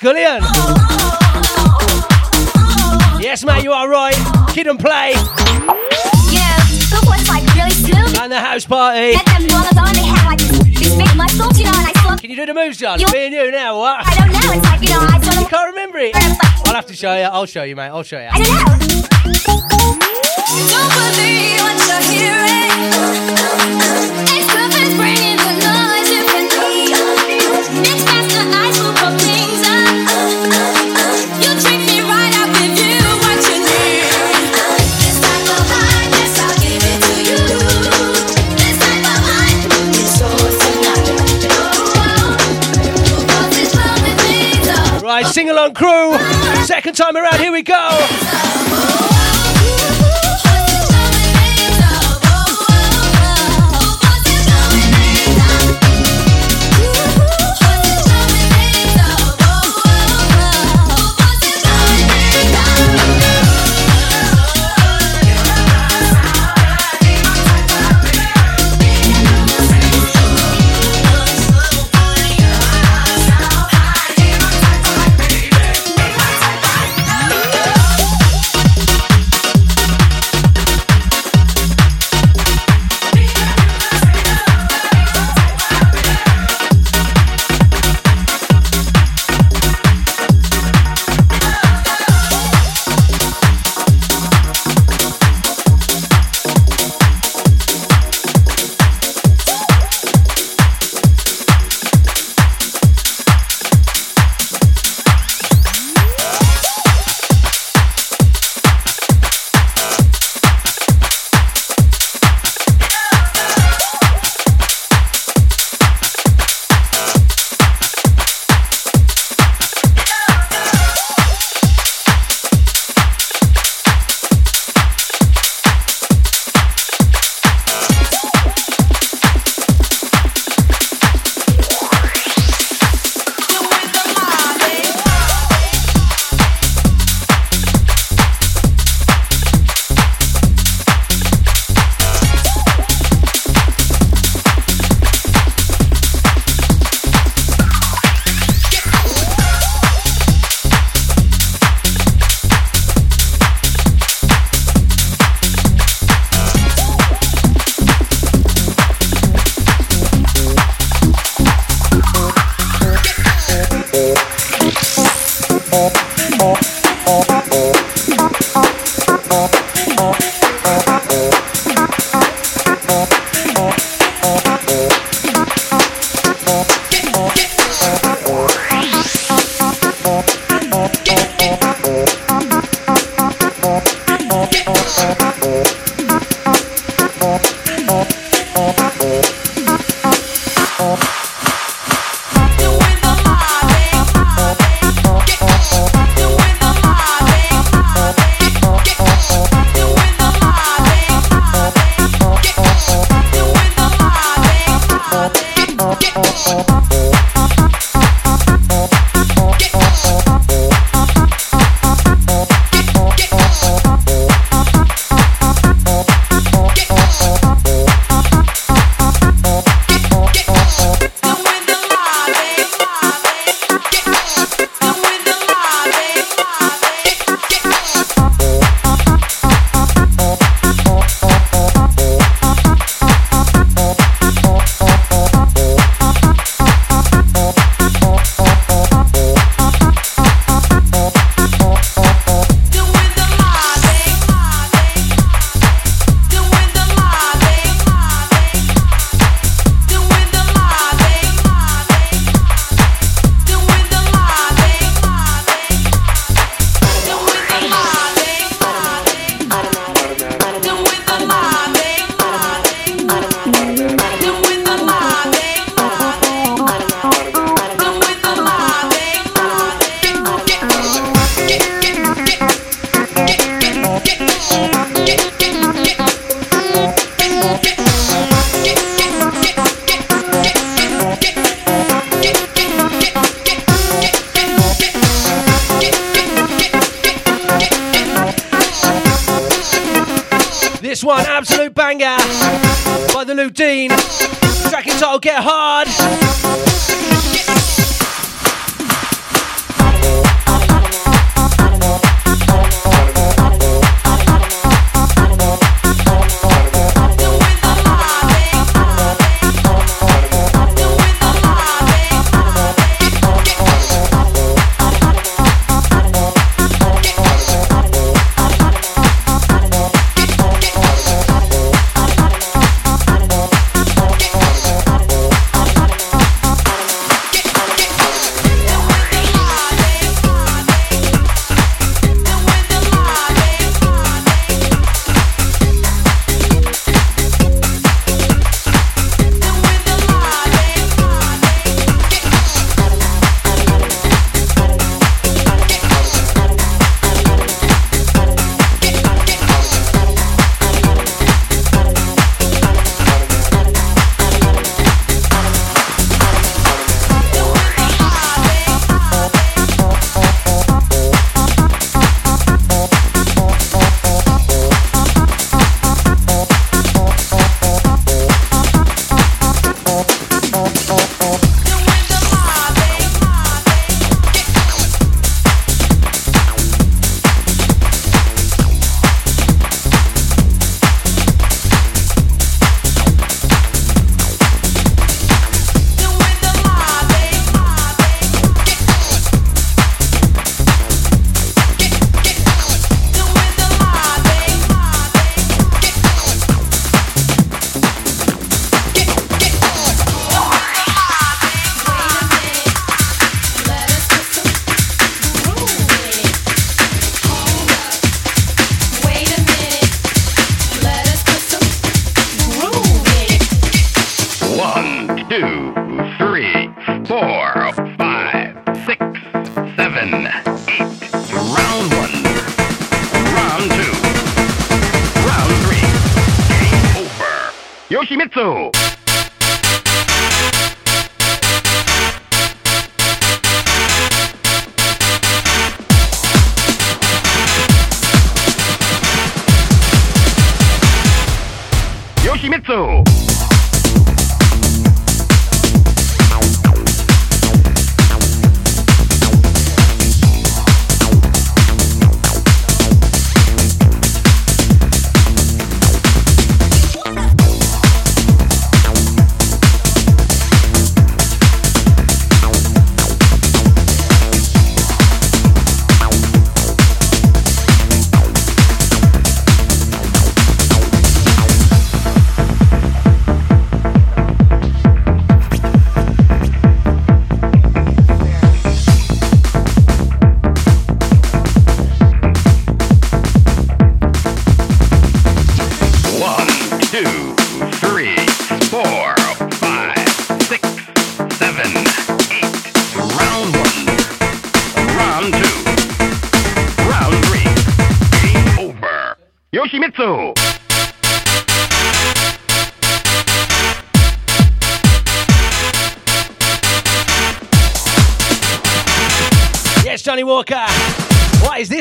Speaker 1: Mr. Scullion. Yes, mate, you are right. Kid 'n Play.
Speaker 25: Yeah, the was like really smooth.
Speaker 1: And the house party.
Speaker 25: Met them brothers on, they had like these big muscles, you know, and I saw.
Speaker 1: Can you do the moves, John?
Speaker 25: You-
Speaker 1: Me and you now, what?
Speaker 25: I don't know, it's like, you know, I sort
Speaker 1: You can't remember it. I'll have to show you. I'll show you, mate. I'll show you.
Speaker 25: I don't know. Don't believe what you're hearing.
Speaker 1: Along crew. Second time around, here we go.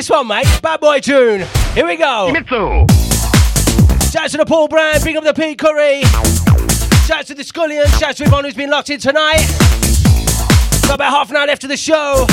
Speaker 1: This one, mate? Bad boy tune. Here we go.
Speaker 29: Mitsu.
Speaker 1: Shouts to the Paul Brand, big up the Pete Curry. Shouts to the Scullion, shouts to everyone who's been locked in tonight. Got about half an hour left of the show.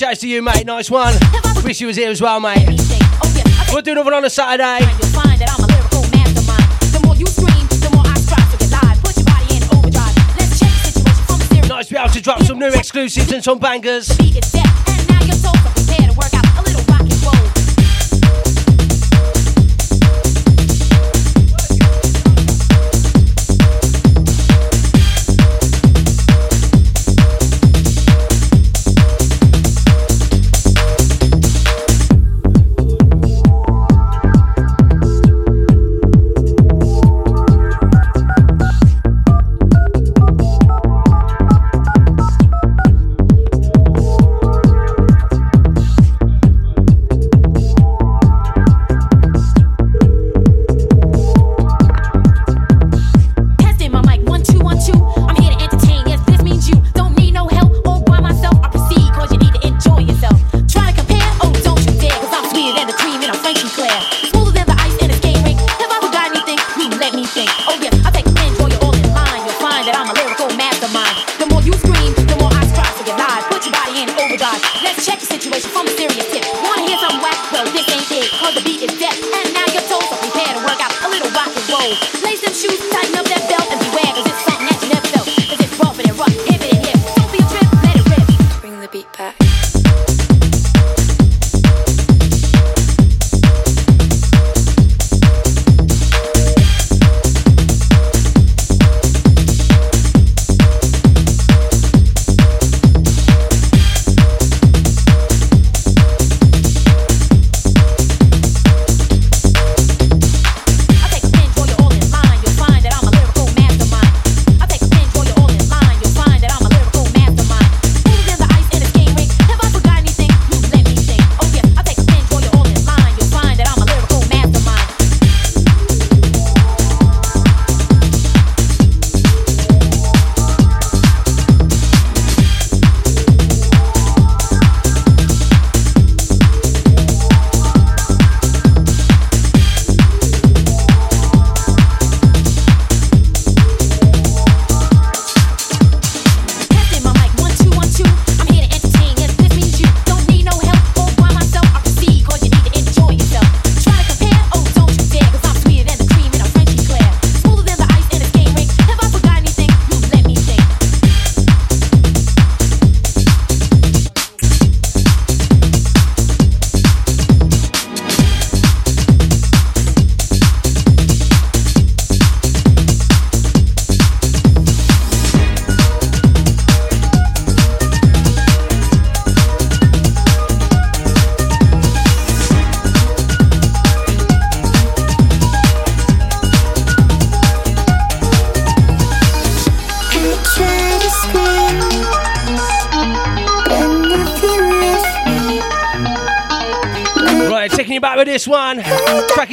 Speaker 30: shouts to you, mate. Nice one. Wish you was here as well, mate. We'll do another one on a Saturday. Nice to be able to drop some new exclusives and some bangers.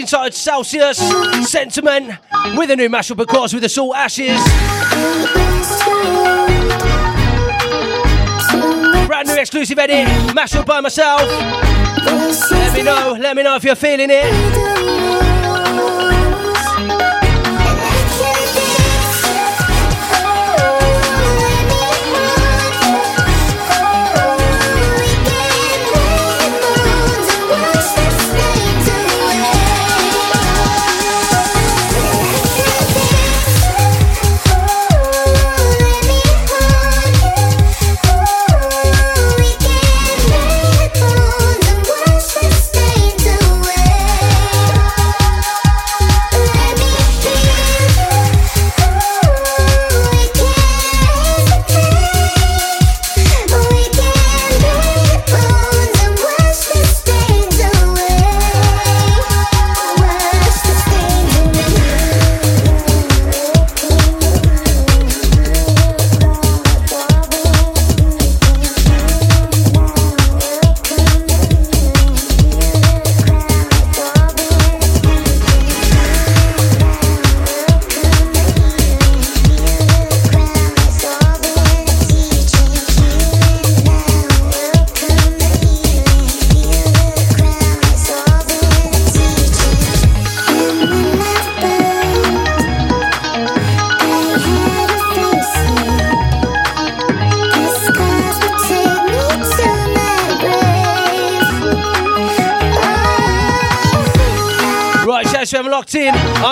Speaker 30: inside Celsius Sentiment with a new mashup, of course, with the Salt Ashes. Brand new exclusive edit, mashup by myself. Let me know, let me know if you're feeling it.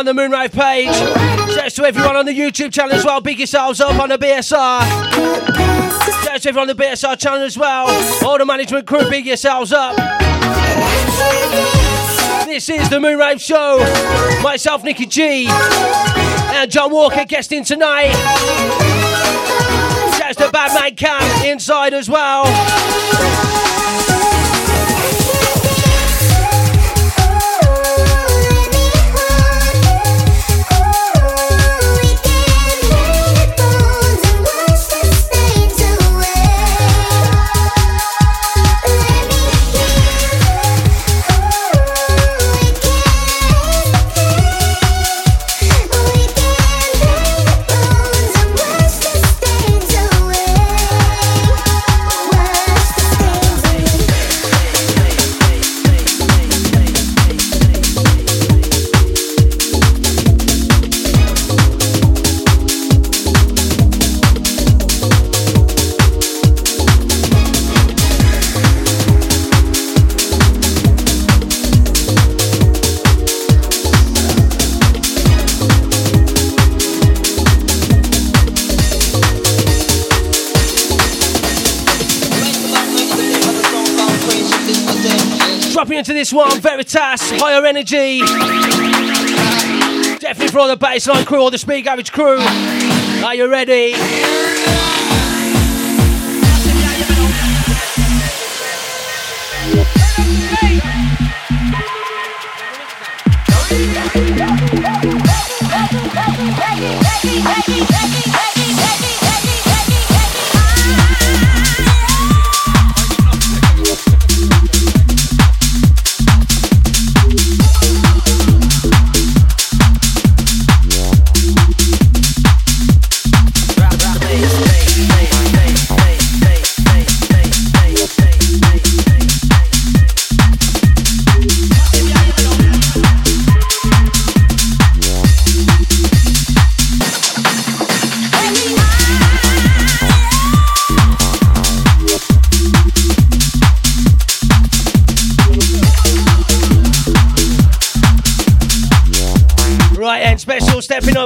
Speaker 1: On the Moonrave page. Shouts to everyone on the YouTube channel as well. Big yourselves up on the BSR. Shouts to everyone on the BSR channel as well. All the management crew, big yourselves up. This is the Moonrave Show. Myself, Nicky G, and John Walker guesting tonight. Shouts to Batman Cam inside as well. Into this one, Veritas, higher energy. Definitely for all the Bassline crew, all the speed garage crew. Are you ready?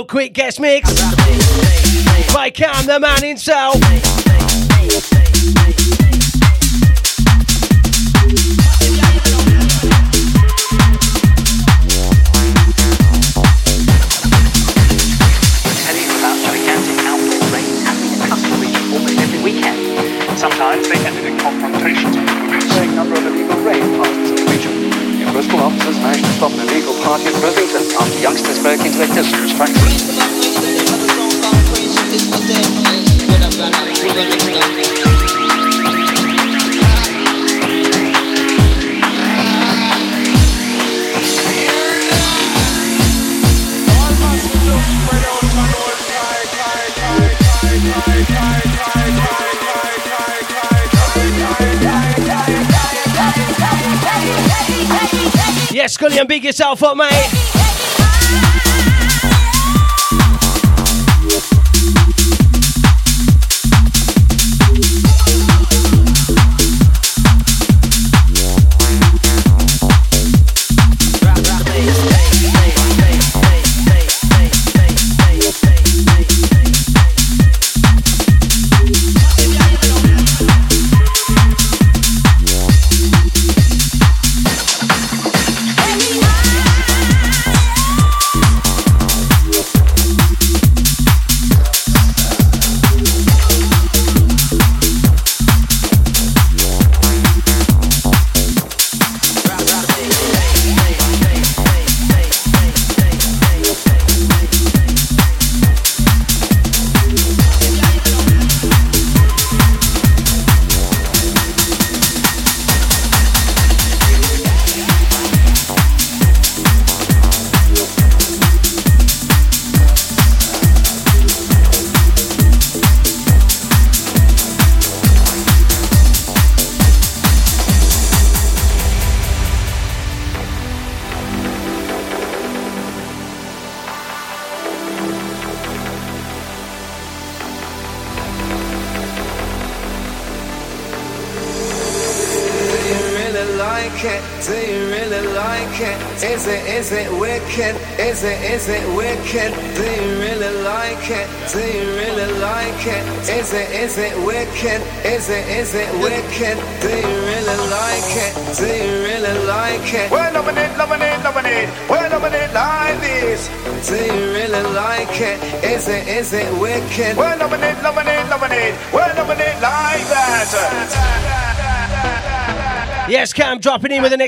Speaker 1: Quick guest mix by Cam, the man himself. Scully, and big yourself up, mate.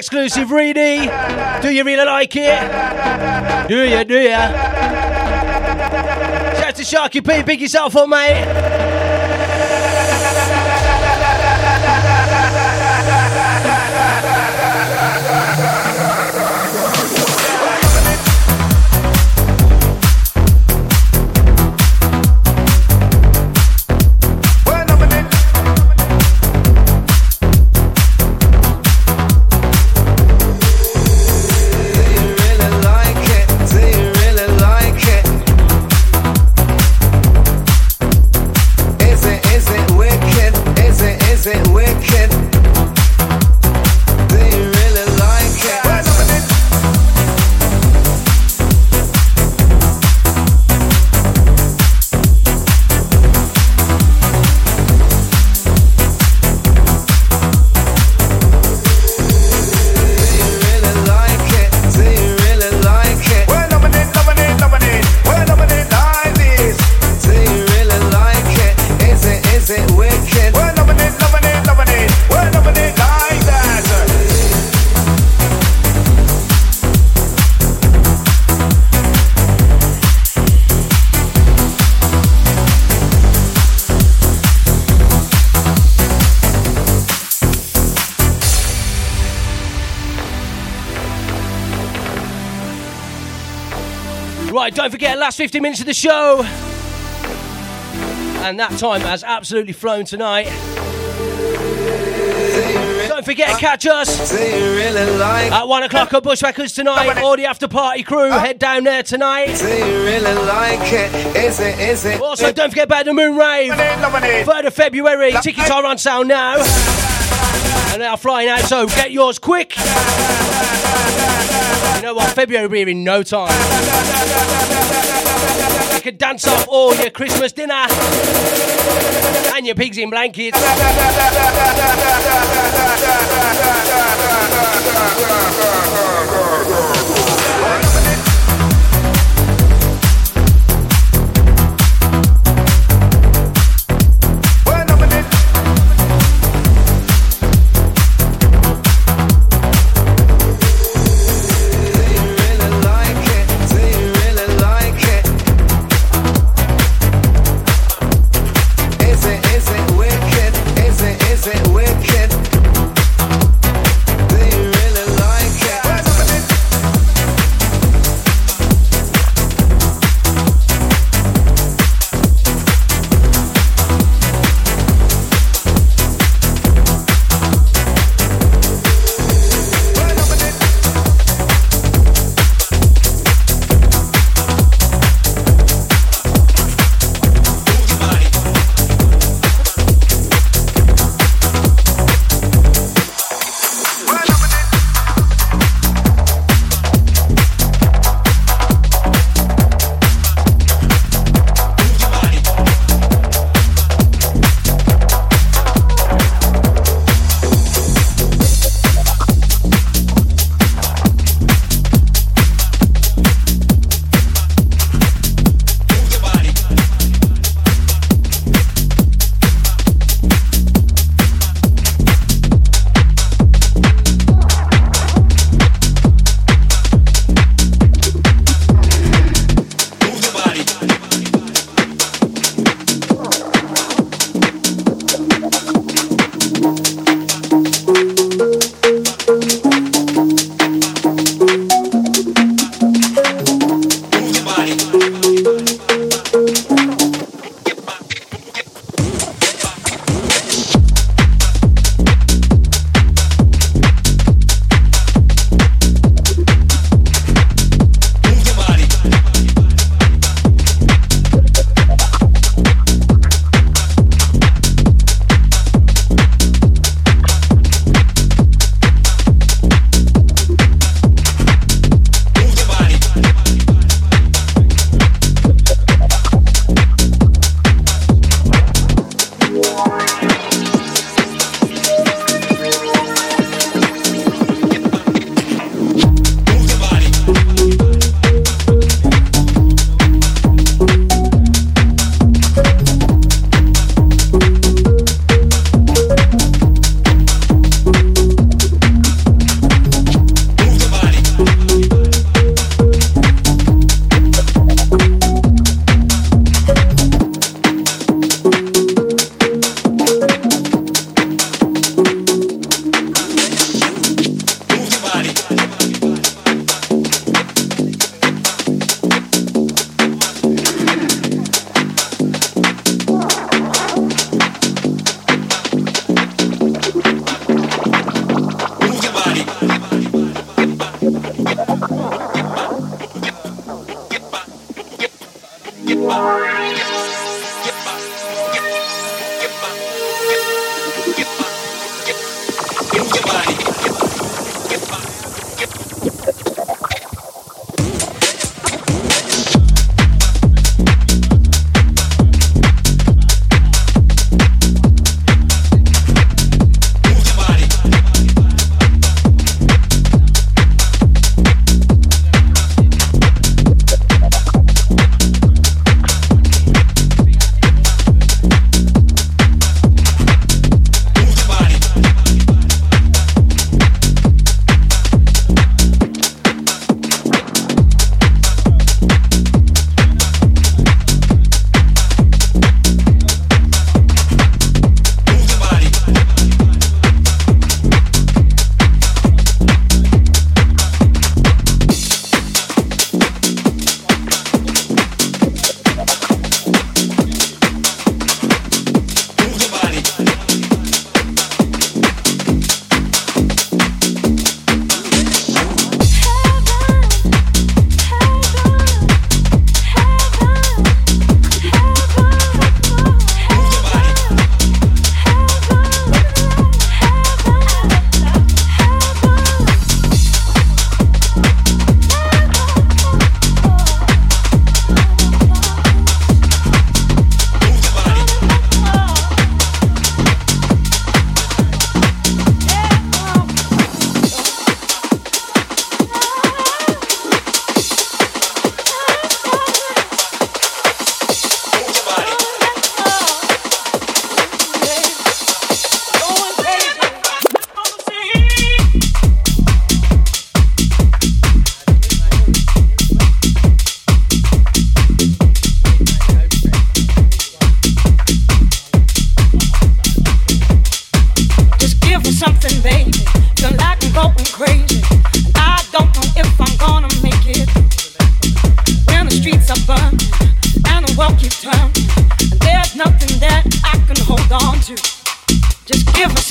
Speaker 1: Exclusive reedy. Do you really like it? Do you, do you? Shout out to Sharky P, big yourself up, mate. Right, don't forget, last 15 minutes of the show. And that time has absolutely flown tonight. Don't forget, to catch us at 1 o'clock at Bushwhackers tonight. All the after party crew, head down there tonight.
Speaker 31: Do you really like it? Is it, is it?
Speaker 1: Also, don't forget about the Moonrave. 3rd of February. Tickets are on sale now. And they are flying out, so get yours quick. Know what? February will be in no time. You can dance off all your Christmas dinner and your pigs in blankets.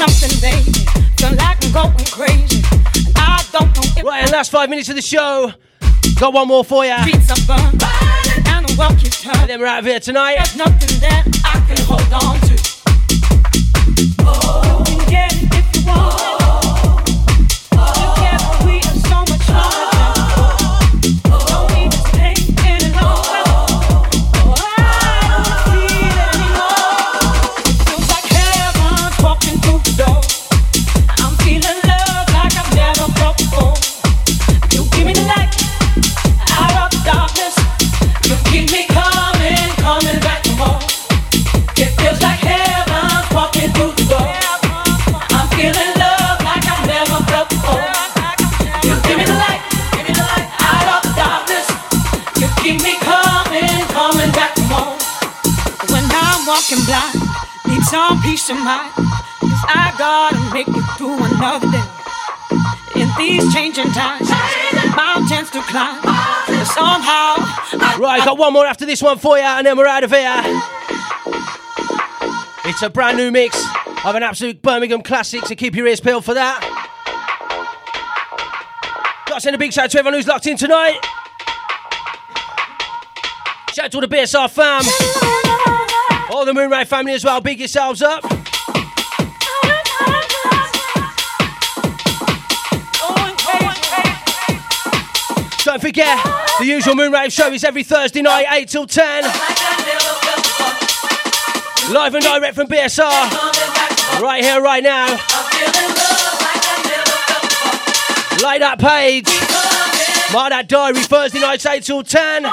Speaker 26: Something, baby. Feel like I'm going crazy. I don't know if
Speaker 1: Right, and last five minutes of the show. Got one more for you.
Speaker 26: beats are burn. And the world keeps turning.
Speaker 1: And then we're out of here tonight.
Speaker 26: There's nothing that I can hold on to. I'm blind, need some peace of mind. 'Cause I gotta make it through another day. In these changing times, mountains to climb. But somehow, I
Speaker 1: Right, got one more after this one for you, and then we're out of here. It's a brand new mix of an absolute Birmingham classic, so keep your ears peeled for that. Got to send a big shout out to everyone who's locked in tonight. Shout out to all the BSR fam. All the Moonrave family as well. Big yourselves up. Don't forget, the usual Moonrave show is every Thursday night, 8 till 10. Live and direct from BSR. Right here, right now. Like that page. Mark that diary, Thursday nights, 8 till 10.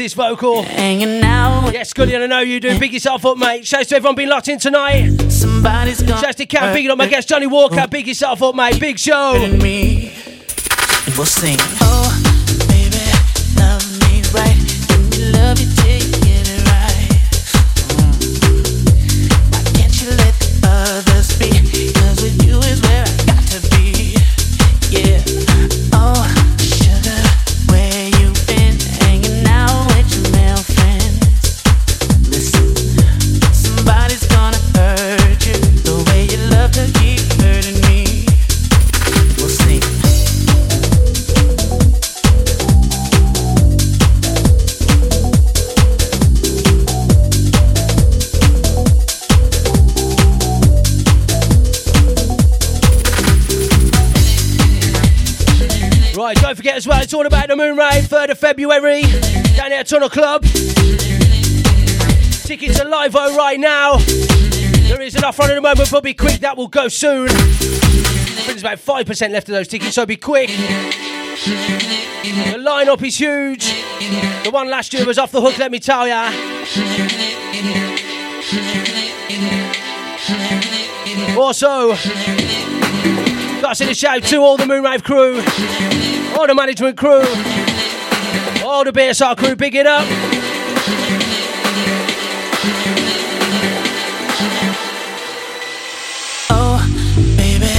Speaker 1: This vocal?
Speaker 32: Hanging out.
Speaker 1: Yes, Scully, and I know you do. Big yourself up, mate. Shouts to everyone being locked in tonight.
Speaker 32: Somebody's gonna
Speaker 1: Shouts to Cam, big up my uh, guest Jonny Walker. Uh. Big yourself up, mate. Big show.
Speaker 32: me. And we'll sing.
Speaker 1: It's all about the Moonrave, 3rd of February, down at Tunnel Club. Tickets are live right now. There is enough run at the moment, but be quick, that will go soon. There's about 5% left of those tickets, so be quick. The lineup is huge. The one last year was off the hook, let me tell ya. Also, Got to send a shout to all the Moonrave crew, all the management crew, all the BSR crew, big it up.
Speaker 32: Oh, baby,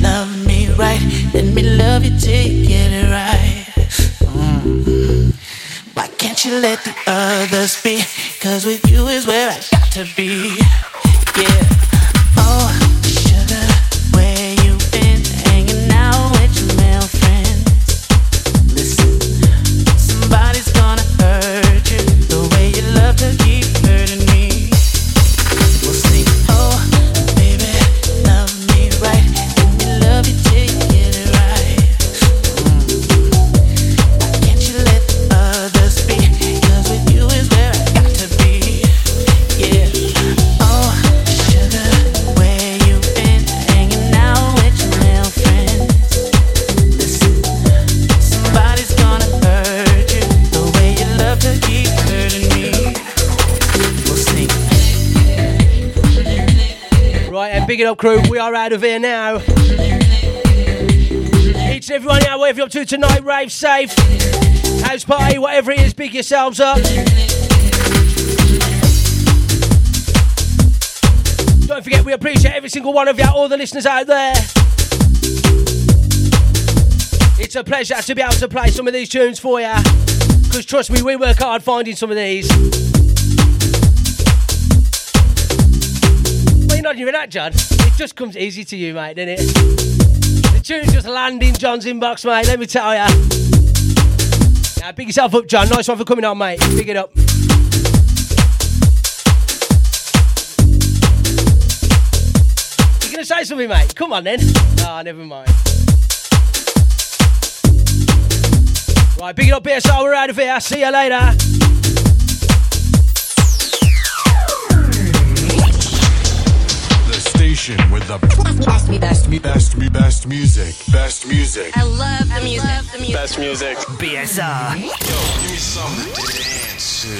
Speaker 32: love me right. Let me love you till you get it right. Mm. Why can't you let the others be? Cause with you is where I got to be. Yeah. Oh,
Speaker 1: big it up, crew. We are out of here now. Each and everyone out, whatever you're up to tonight, rave safe. House party, whatever it is, big yourselves up. Don't forget, we appreciate every single one of you, all the listeners out there. It's a pleasure to be able to play some of these tunes for you. Because trust me, we work hard finding some of these. Well, you're not that, John. It just comes easy to you, mate, doesn't it? The tunes just landing John's inbox, mate, let me tell you. Now, big yourself up, John. Nice one for coming on, mate. Big it up. You gonna say something, mate? Come on, then. Ah, never mind. Right, big it up, BSR. We're out of here. See you later.
Speaker 2: Station with the best, me, best, me, best, me, best music. Best music.
Speaker 33: I love the music.
Speaker 2: Best music.
Speaker 6: BSR.
Speaker 2: Yo, give me something to dance to.